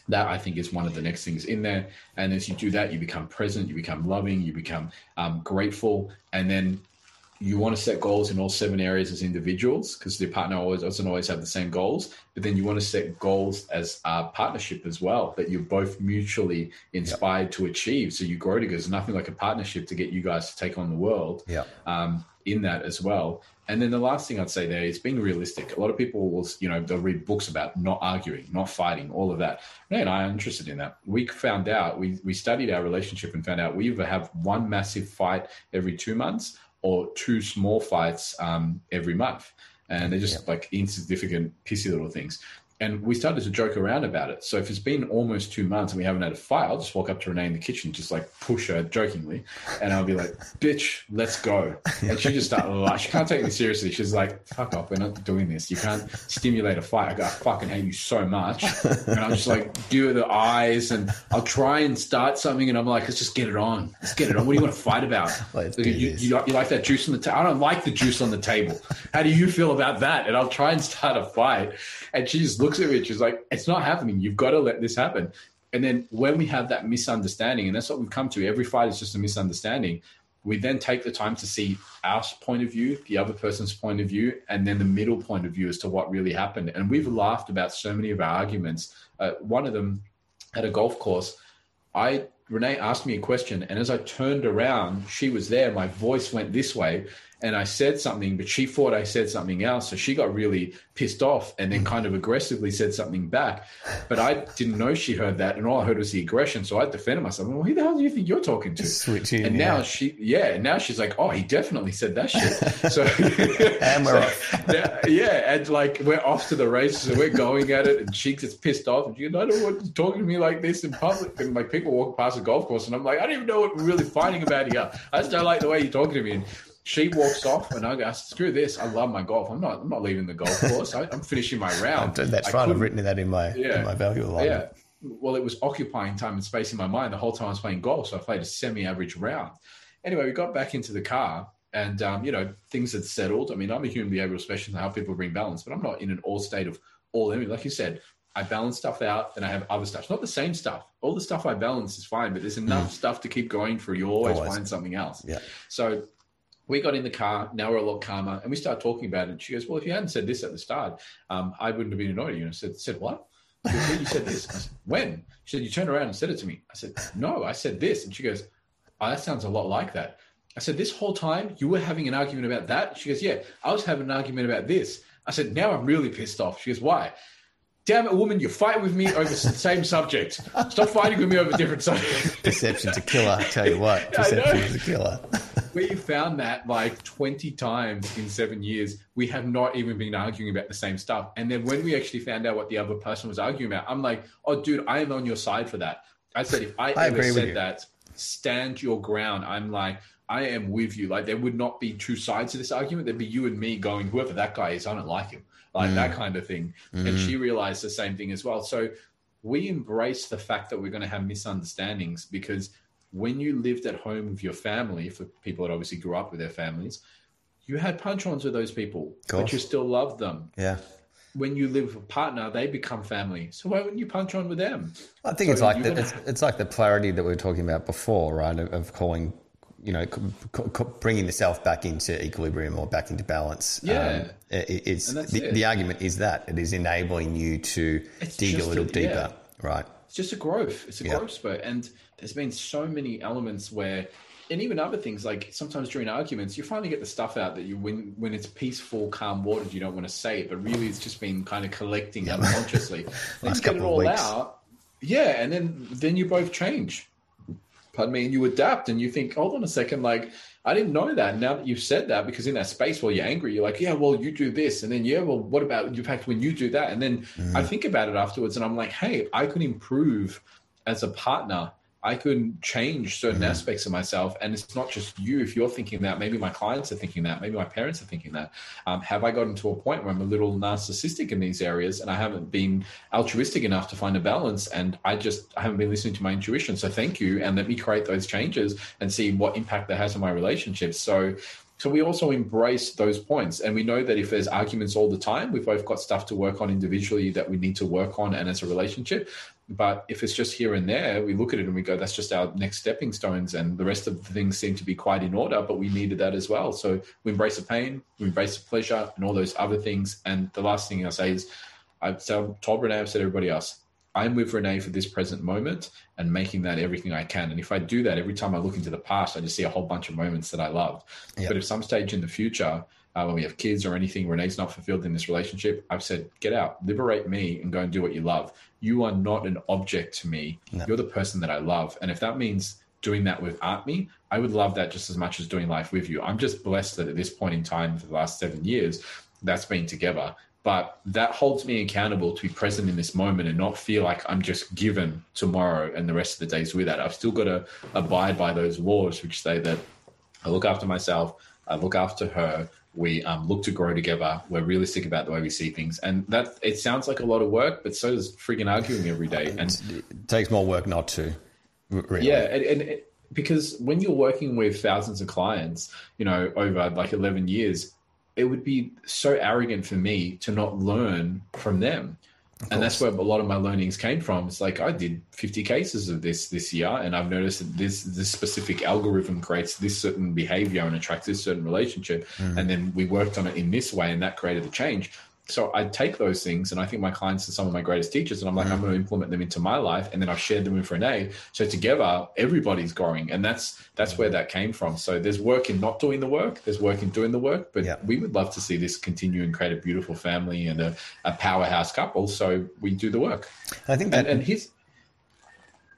Speaker 2: that I think is one of the next things in there. And as you do that, you become present, you become loving, you become um, grateful, and then you want to set goals in all seven areas as individuals because the partner always doesn't always have the same goals. But then you want to set goals as a partnership as well that you're both mutually inspired yep. to achieve. So you grow together. There's nothing like a partnership to get you guys to take on the world.
Speaker 1: Yeah.
Speaker 2: Um, in that as well. And then the last thing I'd say there is being realistic. A lot of people will, you know, they'll read books about not arguing, not fighting, all of that. Renee and I are interested in that. We found out, we, we studied our relationship and found out we either have one massive fight every two months or two small fights um, every month. And they're just like insignificant, pissy little things. And we started to joke around about it. So if it's been almost two months and we haven't had a fight, I'll just walk up to Renee in the kitchen, just like push her jokingly, and I'll be like, "Bitch, let's go." And she just start like she can't take me seriously. She's like, "Fuck off, we're not doing this. You can't stimulate a fight. I, go, I fucking hate you so much." And I'm just like, do the eyes, and I'll try and start something, and I'm like, "Let's just get it on. Let's get it on. What do you want to fight about?
Speaker 1: Let's
Speaker 2: you, you, you, like that juice on the table? I don't like the juice on the table. How do you feel about that?" And I'll try and start a fight, and she just looks at and She's like, "It's not happening. You've got to let this happen." And then when we have that misunderstanding, and that's what we've come to, every fight is just a misunderstanding. We then take the time to see our point of view, the other person's point of view, and then the middle point of view as to what really happened. And we've laughed about so many of our arguments. Uh, one of them at a golf course, I Renee asked me a question, and as I turned around, she was there. My voice went this way, and I said something, but she thought I said something else. So she got really pissed off and then hmm. kind of aggressively said something back. But I didn't know she heard that, and all I heard was the aggression. So I defended myself. Well, who the hell do you think you're talking to?
Speaker 1: Switching,
Speaker 2: and now
Speaker 1: yeah.
Speaker 2: she, yeah, and now she's like, oh, he definitely said that shit. [laughs] So
Speaker 1: And we're off. [laughs]
Speaker 2: yeah, yeah, and like we're off to the races and we're going at it, and she gets pissed off, and she goes, "I don't want you talking to me like this in public." And like people walk past the golf course, and I'm like, "I don't even know what we're really fighting about here. I just don't like the way you're talking to me." And she walks off, and I go, "Screw this! I love my golf. I'm not. I'm not leaving the golf course. I, I'm finishing my [laughs] round."
Speaker 1: That's
Speaker 2: I
Speaker 1: right. I've written that in my
Speaker 2: Yeah.
Speaker 1: in my value alignment.
Speaker 2: yeah. Well, it was occupying time and space in my mind the whole time I was playing golf. So I played a semi average round. Anyway, we got back into the car and, um, you know, things had settled. I mean, I'm a human behavioral specialist and help people bring balance, but I'm not in an all state of all enemy. Like you said, I balance stuff out and I have other stuff. It's not the same stuff. All the stuff I balance is fine, but there's enough stuff to keep going through. You always,
Speaker 1: Always.
Speaker 2: find something else.
Speaker 1: Yeah.
Speaker 2: So we got in the car. Now we're a lot calmer, and we start talking about it. And she goes, "Well, if you hadn't said this at the start, um, I wouldn't have been annoyed at you." And I said, "Said what?" You said this. I said, when? She said, you turned around and said it to me. I said, no, I said this. And she goes, oh, that sounds a lot like that. I said, this whole time you were having an argument about that? She goes, yeah, I was having an argument about this. I said, now I'm really pissed off. She goes, why? Damn it, woman, you're fighting with me over the same subject. Stop fighting with me over different subjects. [laughs]
Speaker 1: Perception's a killer. I tell you what, [laughs]
Speaker 2: I know.
Speaker 1: perception is a killer. [laughs]
Speaker 2: we found that like 20 times in seven years we have not even been arguing about the same stuff and then when we actually found out what the other person was arguing about i'm like oh dude i am on your side for that i said if i,
Speaker 1: I
Speaker 2: ever said that stand your ground i'm like i am with you like there would not be two sides to this argument there'd be you and me going whoever that guy is i don't like him like that
Speaker 1: Mm.
Speaker 2: kind of thing and she realized the same thing as well so we embrace the fact that we're going to have misunderstandings because when you lived at home with your family, for people that obviously grew up with their families, you had punch ons with those people, but you still loved them.
Speaker 1: Yeah.
Speaker 2: When you live with a partner, they become family. So why wouldn't you punch on with them?
Speaker 1: I think
Speaker 2: So
Speaker 1: it's like the, it's, it's like the polarity that we were talking about before, right? Of, of calling, you know, c- c- bringing the self back into equilibrium or back into balance.
Speaker 2: Yeah.
Speaker 1: Um, it, it's the,
Speaker 2: it.
Speaker 1: the argument is that it is enabling you to
Speaker 2: It's
Speaker 1: dig a little
Speaker 2: a-
Speaker 1: deeper,
Speaker 2: yeah.
Speaker 1: right?
Speaker 2: It's just a growth. It's a
Speaker 1: Yeah.
Speaker 2: growth spurt. And there's been so many elements where, and even other things like sometimes during arguments, you finally get the stuff out that you, when when it's peaceful, calm watered, you don't want to say it, but really it's just been kind of collecting unconsciously. [laughs] then you get it all
Speaker 1: weeks.
Speaker 2: out, yeah, and then then you both change. Pardon me, and you adapt, and you think, hold on a second, like I didn't know that. Now that you've said that, because in that space while you're angry, you're like, yeah, well, you do this, and then yeah, well, what about in fact when you do that, and then I mm. think about it afterwards, and I'm like, hey, I could improve as a partner. I could change certain aspects of myself, and it's not just you. If you're thinking that, maybe my clients are thinking that, maybe my parents are thinking that. Um, have I gotten to a point where I'm a little narcissistic in these areas, and I haven't been altruistic enough to find a balance, and I just I haven't been listening to my intuition. So thank you, and let me create those changes and see what impact that has on my relationships. So. So we also embrace those points, and we know that if there's arguments all the time, we've both got stuff to work on individually that we need to work on, and as a relationship. But if it's just here and there, we look at it and we go, "That's just our next stepping stones," and the rest of the things seem to be quite in order. But we needed that as well. So we embrace the pain, we embrace the pleasure, and all those other things. And the last thing I'll say is, I've told Renee, I've said everybody else, I'm with Renee for this present moment and making that everything I can. And if I do that every time I look into the past, I just see a whole bunch of moments that I loved.
Speaker 1: Yeah.
Speaker 2: But if some stage in the future, uh, when we have kids or anything, Renee's not fulfilled in this relationship, I've said, get out, liberate me, and go and do what you love. You are not an object to me.
Speaker 1: No.
Speaker 2: You're the person that I love. And if that means doing that with me, I would love that just as much as doing life with you. I'm just blessed that at this point in time, for the last seven years, that's been together. but that holds me accountable to be present in this moment and not feel like I'm just given tomorrow and the rest of the days with that. I've still got to abide by those laws, which say that I look after myself, I look after her, we um, look to grow together. We're realistic about the way we see things, and that it sounds like a lot of work, but so does freaking arguing every day. And
Speaker 1: it takes more work not to. Really.
Speaker 2: Yeah, and, and it, because when you're working with thousands of clients, you know, over like 11 years, it would be so arrogant for me to not learn from them. And that's where a lot of my learnings came from. It's like I did 50 cases of this this year, and I've noticed that this this specific algorithm creates this certain behavior and attracts this certain relationship. Mm. And then we worked on it in this way, and that created the change so I take those things, and I think my clients are some of my greatest teachers, and I'm like, mm. I'm going to implement them into my life, and then I've shared them with Renee. So together, everybody's growing, and that's that's where that came from. So there's work in not doing the work, there's work in doing the work, but yeah. we would love to see this continue and create a beautiful family and a, a powerhouse couple. So we do the work.
Speaker 1: I think that,
Speaker 2: and, and his.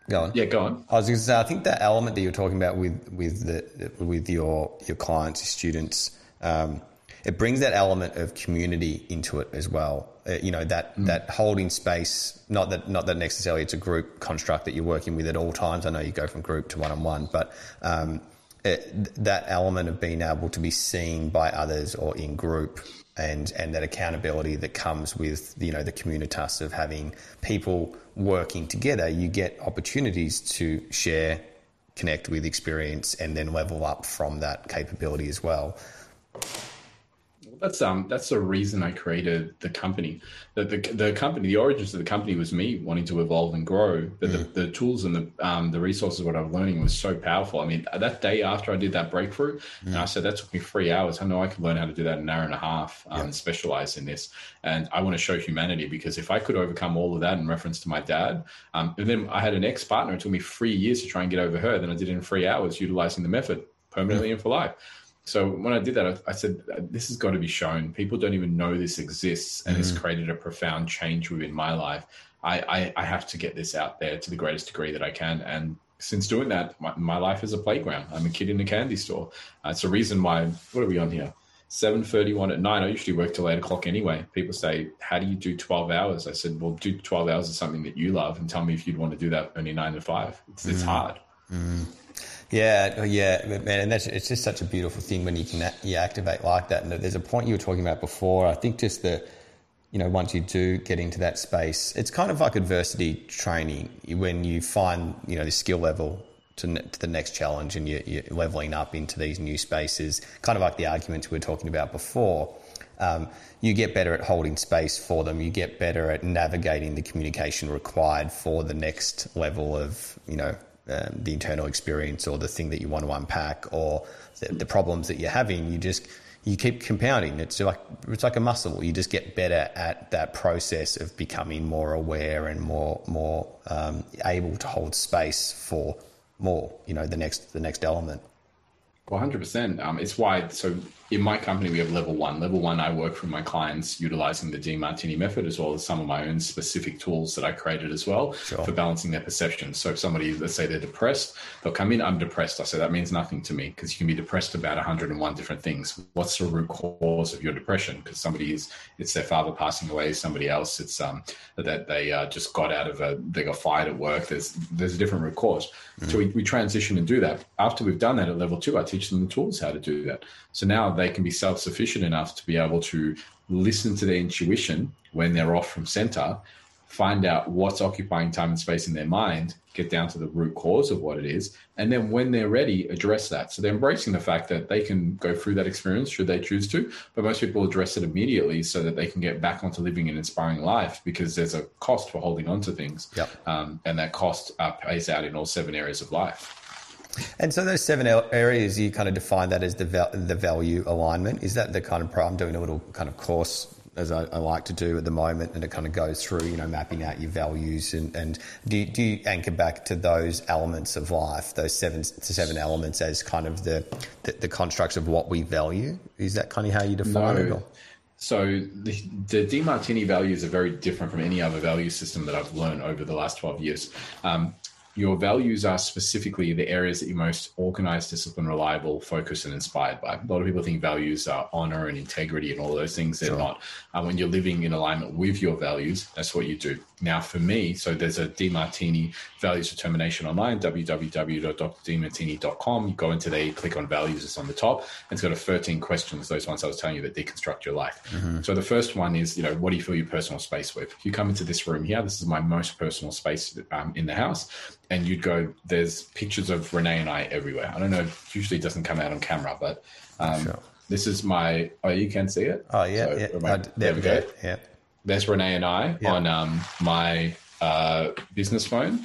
Speaker 1: Go on.
Speaker 2: Yeah, go on.
Speaker 1: I was going to say, I think that element that you're talking about with with the with your your clients, your students. Um, it brings that element of community into it as well. Uh, you know that mm. that holding space. Not that not that necessarily it's a group construct that you're working with at all times. I know you go from group to one on one, but um, it, that element of being able to be seen by others or in group. And, and that accountability that comes with you know the communitas of having people working together, you get opportunities to share, connect with experience, and then level up from that capability as well
Speaker 2: that's um that's the reason I created the company. The, the, the company, the origins of the company was me wanting to evolve and grow. But mm. the, the tools and the um the resources what I was learning was so powerful. I mean, that day after I did that breakthrough, mm. and I said that took me three hours. I know I could learn how to do that in an hour and a half. Um, yeah. specialize in this, and I want to show humanity because if I could overcome all of that in reference to my dad, um, and then I had an ex partner. It took me three years to try and get over her. Then I did it in three hours, utilizing the method permanently mm. and for life. So when I did that, I, I said, this has got to be shown. People don't even know this exists and mm. it's created a profound change within my life. I, I, I, have to get this out there to the greatest degree that I can. And since doing that, my, my life is a playground. I'm a kid in a candy store. Uh, it's a reason why, what are we on here? 7.31 at night. I usually work till 8 o'clock anyway. People say, how do you do 12 hours? I said, well, do 12 hours of something that you love and tell me if you'd want to do that only 9 to 5. It's, mm. it's hard.
Speaker 1: Mm. Yeah, oh, yeah, man, and that's it's just such a beautiful thing when you can you activate like that. And there's a point you were talking about before. I think just the, you know, once you do get into that space, it's kind of like adversity training when you find you know the skill level to, to the next challenge and you're, you're, leveling up into these new spaces. Kind of like the arguments we were talking about before. Um, you get better at holding space for them. You get better at navigating the communication required for the next level of you know um, the internal experience or the thing that you want to unpack or the, the, problems that you're having, you just you keep compounding. It's like it's like a muscle. You just get better at that process of becoming more aware and more more um, able to hold space for more. You know, the next the next element.
Speaker 2: One hundred percent. Um, it's why so in my company, we have level one. Level one, I work for my clients utilizing the Demartini method as well as some of my own specific tools that I created as well sure. for balancing their perception. So if somebody, let's say they're depressed, they'll come in, I'm depressed. I say that means nothing to me because you can be depressed about 101 different things. What's the root cause of your depression? Because somebody is, it's their father passing away, somebody else, it's um, that they uh, just got out of a, they got fired at work. There's, there's a different root cause. Mm-hmm. So we, we transition and do that. After we've done that at level two, I teach them the tools how to do that. So now they can be self sufficient enough to be able to listen to their intuition when they're off from center, find out what's occupying time and space in their mind, get down to the root cause of what it is, and then when they're ready, address that. So they're embracing the fact that they can go through that experience should they choose to, but most people address it immediately so that they can get back onto living an inspiring life because there's a cost for holding on to things.
Speaker 1: Yep.
Speaker 2: Um, and that cost uh, pays out in all seven areas of life.
Speaker 1: And so those seven areas, you kind of define that as the the value alignment. Is that the kind of I'm doing a little kind of course as I, I, like to do at the moment, and it kind of goes through, you know, mapping out your values and, and do, you, do you anchor back to those elements of life, those seven seven elements as kind of the, the, the constructs of what we value? Is that kind of how you define no. it? Or?
Speaker 2: So the, the Demartini values are very different from any other value system that I've learned over the last 12 years. Um, your values are specifically the areas that you're most organized, disciplined, reliable, focused, and inspired by. A lot of people think values are honor and integrity and all those things. They're sure. not. Uh, when you're living in alignment with your values, that's what you do. Now, for me, so there's a Demartini values determination online, www.drdemartini.com. You go into there, you click on values, it's on the top. It's got a 13 questions, those ones I was telling you that deconstruct your life. Mm-hmm. So the first one is, you know, what do you fill your personal space with? If you come into this room here, this is my most personal space um, in the house and you'd go, there's pictures of Renee and I everywhere. I don't know, usually doesn't come out on camera, but um, sure. this is my, oh, you can see it?
Speaker 1: Oh, yeah. So, yeah. I, there we go. Yeah.
Speaker 2: There's Renee and I yeah. on um, my uh, business phone.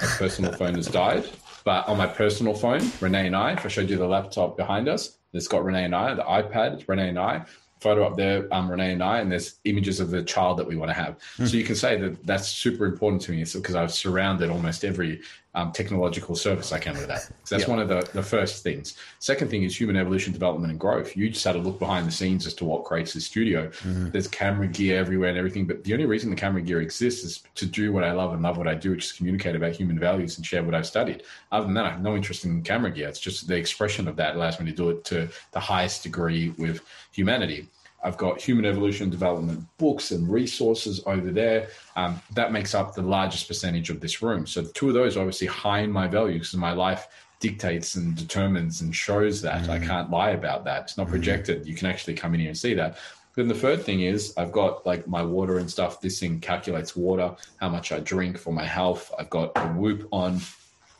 Speaker 2: My personal phone has died. But on my personal phone, Renee and I, if I showed you the laptop behind us, it's got Renee and I, the iPad, Renee and I photo up there, um, Renee and I, and there's images of the child that we want to have. Mm. So you can say that that's super important to me because I've surrounded almost every um, technological service I can with that. So that's yep. one of the, the first things. Second thing is human evolution, development, and growth. You just had to look behind the scenes as to what creates the studio. Mm-hmm. There's camera gear everywhere and everything, but the only reason the camera gear exists is to do what I love and love what I do, which is communicate about human values and share what I've studied. Other than that, I have no interest in camera gear. It's just the expression of that allows me to do it to the highest degree with humanity. I've got human evolution development books and resources over there. Um, that makes up the largest percentage of this room. So the two of those obviously high in my value because my life dictates and determines and shows that. Mm. I can't lie about that. It's not mm. projected. You can actually come in here and see that. Then the third thing is I've got like my water and stuff. This thing calculates water, how much I drink for my health. I've got a whoop on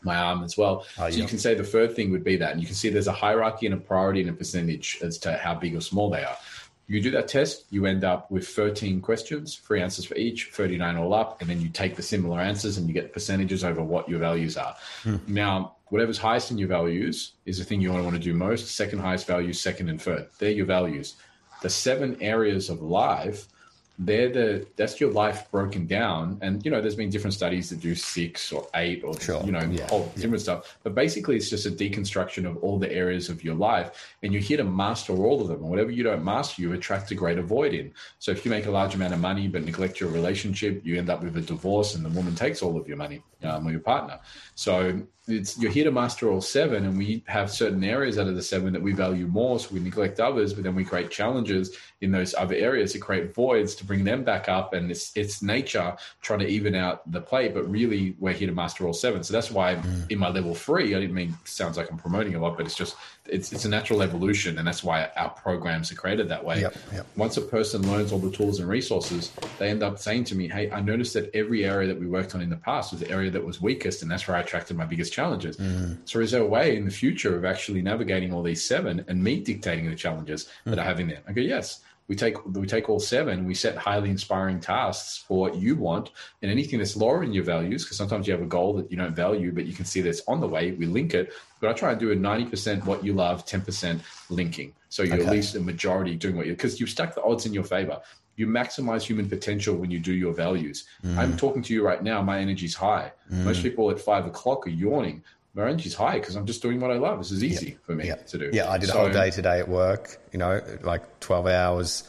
Speaker 2: my arm as well. Oh, so you can say the third thing would be that. And you can see there's a hierarchy and a priority and a percentage as to how big or small they are. You do that test, you end up with 13 questions, three answers for each, 39 all up, and then you take the similar answers and you get percentages over what your values are. Hmm. Now, whatever's highest in your values is the thing you want to want to do most. Second highest value, second and third. They're your values. The seven areas of life they're the that's your life broken down and you know there's been different studies that do six or eight or sure. you know yeah. whole different yeah. stuff but basically it's just a deconstruction of all the areas of your life and you're here to master all of them and whatever you don't master you attract a greater void in so if you make a large amount of money but neglect your relationship you end up with a divorce and the woman takes all of your money um, or your partner so it's you're here to master all seven, and we have certain areas out of the seven that we value more, so we neglect others, but then we create challenges in those other areas to create voids to bring them back up, and it's it's nature trying to even out the play, but really we're here to master all seven. So that's why mm. in my level three, I didn't mean sounds like I'm promoting a lot, but it's just it's it's a natural evolution, and that's why our programs are created that way. Yep, yep. Once a person learns all the tools and resources, they end up saying to me, "Hey, I noticed that every area that we worked on in the past was the area that was weakest, and that's where I attracted my biggest challenges." Mm. So, is there a way in the future of actually navigating all these seven and me dictating the challenges mm. that I have in there? I go, yes we take we take all seven we set highly inspiring tasks for what you want and anything that's lower in your values because sometimes you have a goal that you don't value but you can see that's on the way we link it but i try and do a 90% what you love 10% linking so you're okay. at least a majority doing what you because you've stuck the odds in your favor you maximize human potential when you do your values mm. i'm talking to you right now my energy's high mm. most people at five o'clock are yawning my energy's high because I'm just doing what I love. This is easy for me to do.
Speaker 1: Yeah, I did so, a whole day today at work, you know, like 12 hours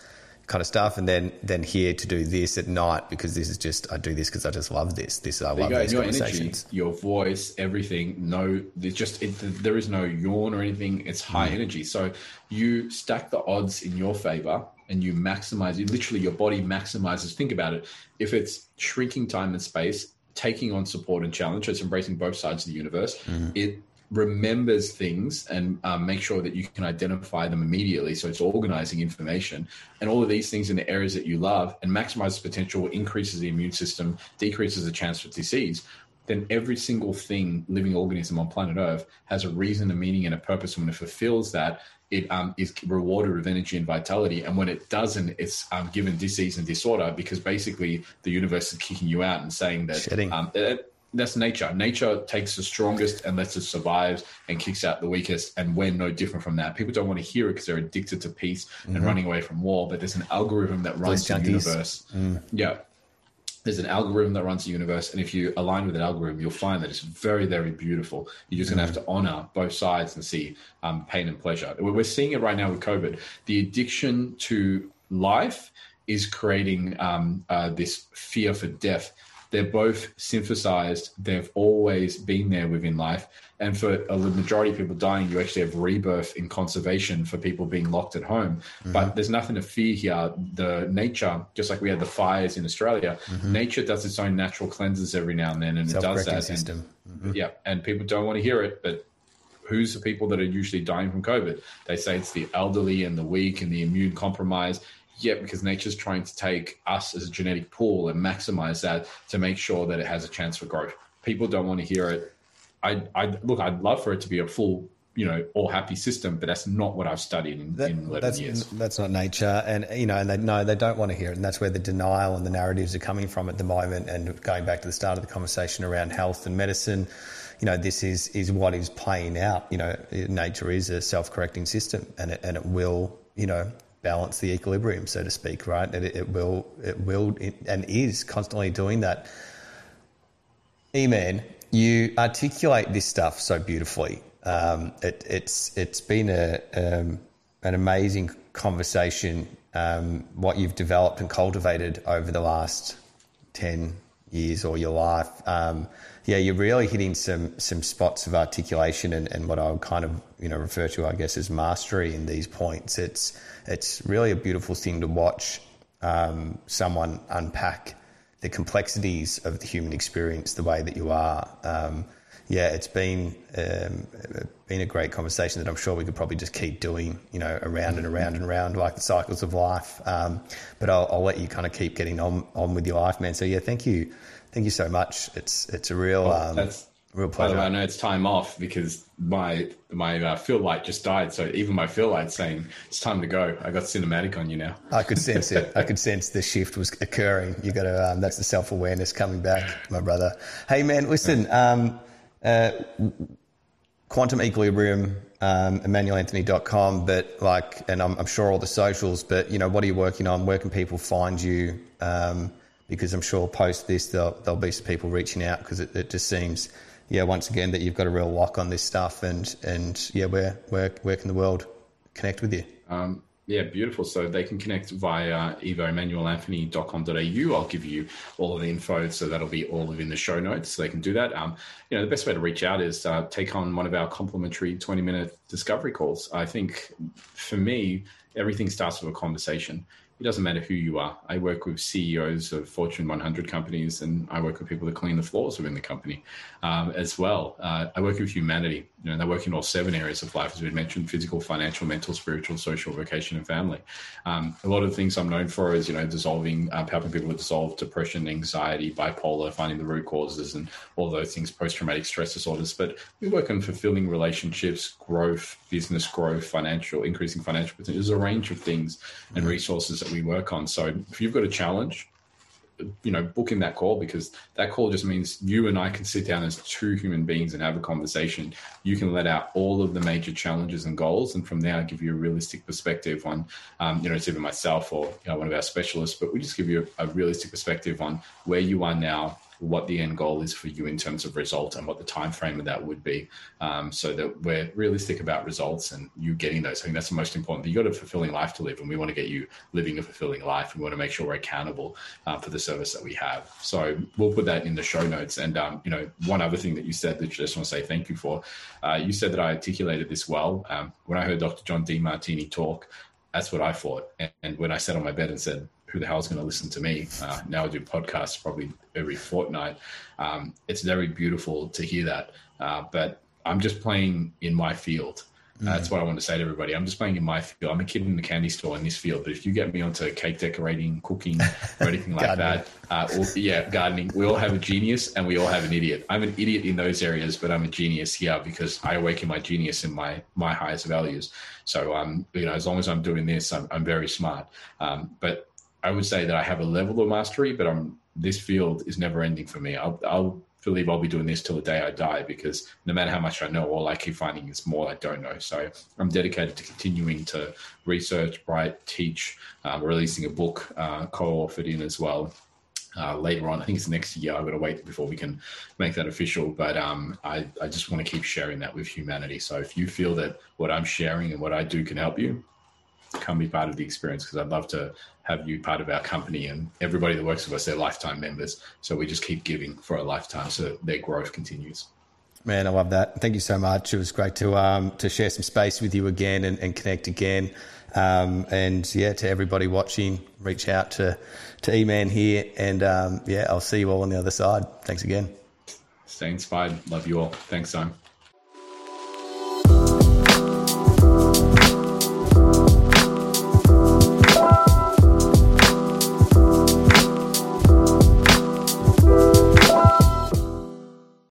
Speaker 1: kind of stuff. And then, then here to do this at night because this is just, I do this because I just love this. This, I love you these
Speaker 2: your
Speaker 1: conversations.
Speaker 2: Energy, your voice, everything. No, there's just, it, there is no yawn or anything. It's high mm. energy. So you stack the odds in your favor and you maximize it. Literally, your body maximizes. Think about it. If it's shrinking time and space, taking on support and challenge. it's embracing both sides of the universe. Mm-hmm. It remembers things and um, make sure that you can identify them immediately. So it's organizing information and all of these things in the areas that you love and maximizes potential, increases the immune system, decreases the chance for disease. Then every single thing, living organism on planet Earth, has a reason, a meaning, and a purpose. And when it fulfills that, it um, is rewarded with energy and vitality. And when it doesn't, it's um, given disease and disorder because basically the universe is kicking you out and saying that um, it, that's nature. Nature takes the strongest and lets us survive and kicks out the weakest. And we're no different from that. People don't want to hear it because they're addicted to peace mm-hmm. and running away from war. But there's an algorithm that runs the universe. Mm. Yeah there's an algorithm that runs the universe and if you align with an algorithm you'll find that it's very very beautiful. You're just going to have to honor both sides and see um, pain and pleasure. We're seeing it right now with covid. The addiction to life is creating um, uh, this fear for death They're both synthesized. They've always been there within life. And for a majority of people dying, you actually have rebirth in conservation for people being locked at home. Mm-hmm. But there's nothing to fear here. The nature, just like we had the fires in Australia, mm-hmm. nature does its own natural cleanses every now and then, and it does that.
Speaker 1: System.
Speaker 2: And, mm-hmm. Yeah, and people don't want to hear it, but who's the people that are usually dying from COVID? They say it's the elderly and the weak and the immune compromised. Yeah, because nature's trying to take us as a genetic pool and maximize that to make sure that it has a chance for growth. People don't want to hear it. I, I look. I'd love for it to be a full, you know, all happy system, but that's not what I've studied in, that, in eleven
Speaker 1: that's,
Speaker 2: years.
Speaker 1: That's not nature, and you know, and they no, they don't want to hear it, and that's where the denial and the narratives are coming from at the moment. And going back to the start of the conversation around health and medicine, you know, this is is what is playing out. You know, nature is a self correcting system, and it, and it will, you know, balance the equilibrium, so to speak, right? It, it will, it will, it, and is constantly doing that. E-man, you articulate this stuff so beautifully. Um, it, it's it's been a um, an amazing conversation. Um, what you've developed and cultivated over the last ten years or your life. Yeah, you're really hitting some some spots of articulation and, and what I would kind of you know refer to, I guess, as mastery in these points. It's it's really a beautiful thing to watch um, someone unpack the complexities of the human experience the way that you are. Um, yeah, it's been um, been a great conversation that I'm sure we could probably just keep doing, you know, around and around and around like the cycles of life. Um, but I'll, I'll, let you kind of keep getting on on with your life, man. So yeah, thank you, thank you so much. It's it's a real um,
Speaker 2: that's real pleasure. By the way, I know it's time off because my my uh, fill light just died. So even my fill light's saying it's time to go. I got cinematic on you now.
Speaker 1: I could [laughs] sense it. I could sense the shift was occurring. You got to. Um, that's the self awareness coming back, my brother. Hey man, listen. Um, uh, quantum equilibrium. Um, EmmanuelAnthony.com, but like, and I'm, I'm, sure all the socials, but you know, what are you working on? Where can people find you? Um, because I'm sure post this, there'll, there'll be some people reaching out because it, it just seems yeah, once again, that you've got a real lock on this stuff, and and yeah, where where where can the world connect with you?
Speaker 2: Um, yeah, beautiful. So they can connect via evoemmanuelanthony.com.au. I'll give you all of the info, so that'll be all within the show notes. So they can do that. Um, you know, the best way to reach out is uh, take on one of our complimentary 20 minute discovery calls. I think for me, everything starts with a conversation it doesn't matter who you are. I work with CEOs of Fortune 100 companies, and I work with people that clean the floors within the company um, as well. Uh, I work with humanity. You know, and I work in all seven areas of life, as we mentioned: physical, financial, mental, spiritual, social, vocation, and family. Um, a lot of things I'm known for is, you know, dissolving, uh, helping people to dissolve depression, anxiety, bipolar, finding the root causes, and all those things, post-traumatic stress disorders. But we work on fulfilling relationships, growth, business growth, financial, increasing financial potential. There's a range of things and resources that we work on. So if you've got a challenge, you know, book in that call because that call just means you and I can sit down as two human beings and have a conversation. You can let out all of the major challenges and goals, and from there, I give you a realistic perspective on, um, you know, it's either myself or you know, one of our specialists, but we just give you a, a realistic perspective on where you are now, what the end goal is for you in terms of result and what the time frame of that would be um, so that we're realistic about results and you getting those. I think that's the most important you've got a fulfilling life to live and we want to get you living a fulfilling life. We want to make sure we're accountable uh, for the service that we have. So we'll put that in the show notes and um, you know one other thing that you said that you just want to say thank you for uh, you said that i articulated this well. Um, when i heard dr john demartini talk that's what i thought. And, and when i sat on my bed and said who the hell is going to listen to me? Uh, now I do podcasts probably every fortnight. Um, it's very beautiful to hear that. Uh, but I'm just playing in my field. Mm. That's what I want to say to everybody. I'm just playing in my field. I'm a kid in the candy store in this field. But if you get me onto cake decorating, cooking, or [laughs] anything like that, uh, or, yeah, gardening, we all have a genius and we all have an idiot. I'm an idiot in those areas, but I'm a genius here because I awaken my genius in my my highest values. So, um, you know, as long as I'm doing this, I'm, I'm very smart. Um, but I would say that I have a level of mastery, but I'm this field is never ending for me. I'll, I'll believe I'll be doing this till the day I die because no matter how much I know, all I keep finding is more I don't know. So I'm dedicated to continuing to research, write, teach, um, releasing a book, uh, co-authored in as well. Uh, later on, I think it's next year. I've got to wait before we can make that official. But um, I, I just want to keep sharing that with humanity. So if you feel that what I'm sharing and what I do can help you, come be part of the experience because I'd love to have you part of our company and everybody that works with us, they're lifetime members. So we just keep giving for a lifetime so their growth continues.
Speaker 1: Man, I love that. Thank you so much. It was great to um, to share some space with you again and, and connect again. Um, and yeah, to everybody watching, reach out to to E-Man here, and um, yeah, I'll see you all on the other side. Thanks again.
Speaker 2: Stay inspired. Love you all. Thanks, Simon.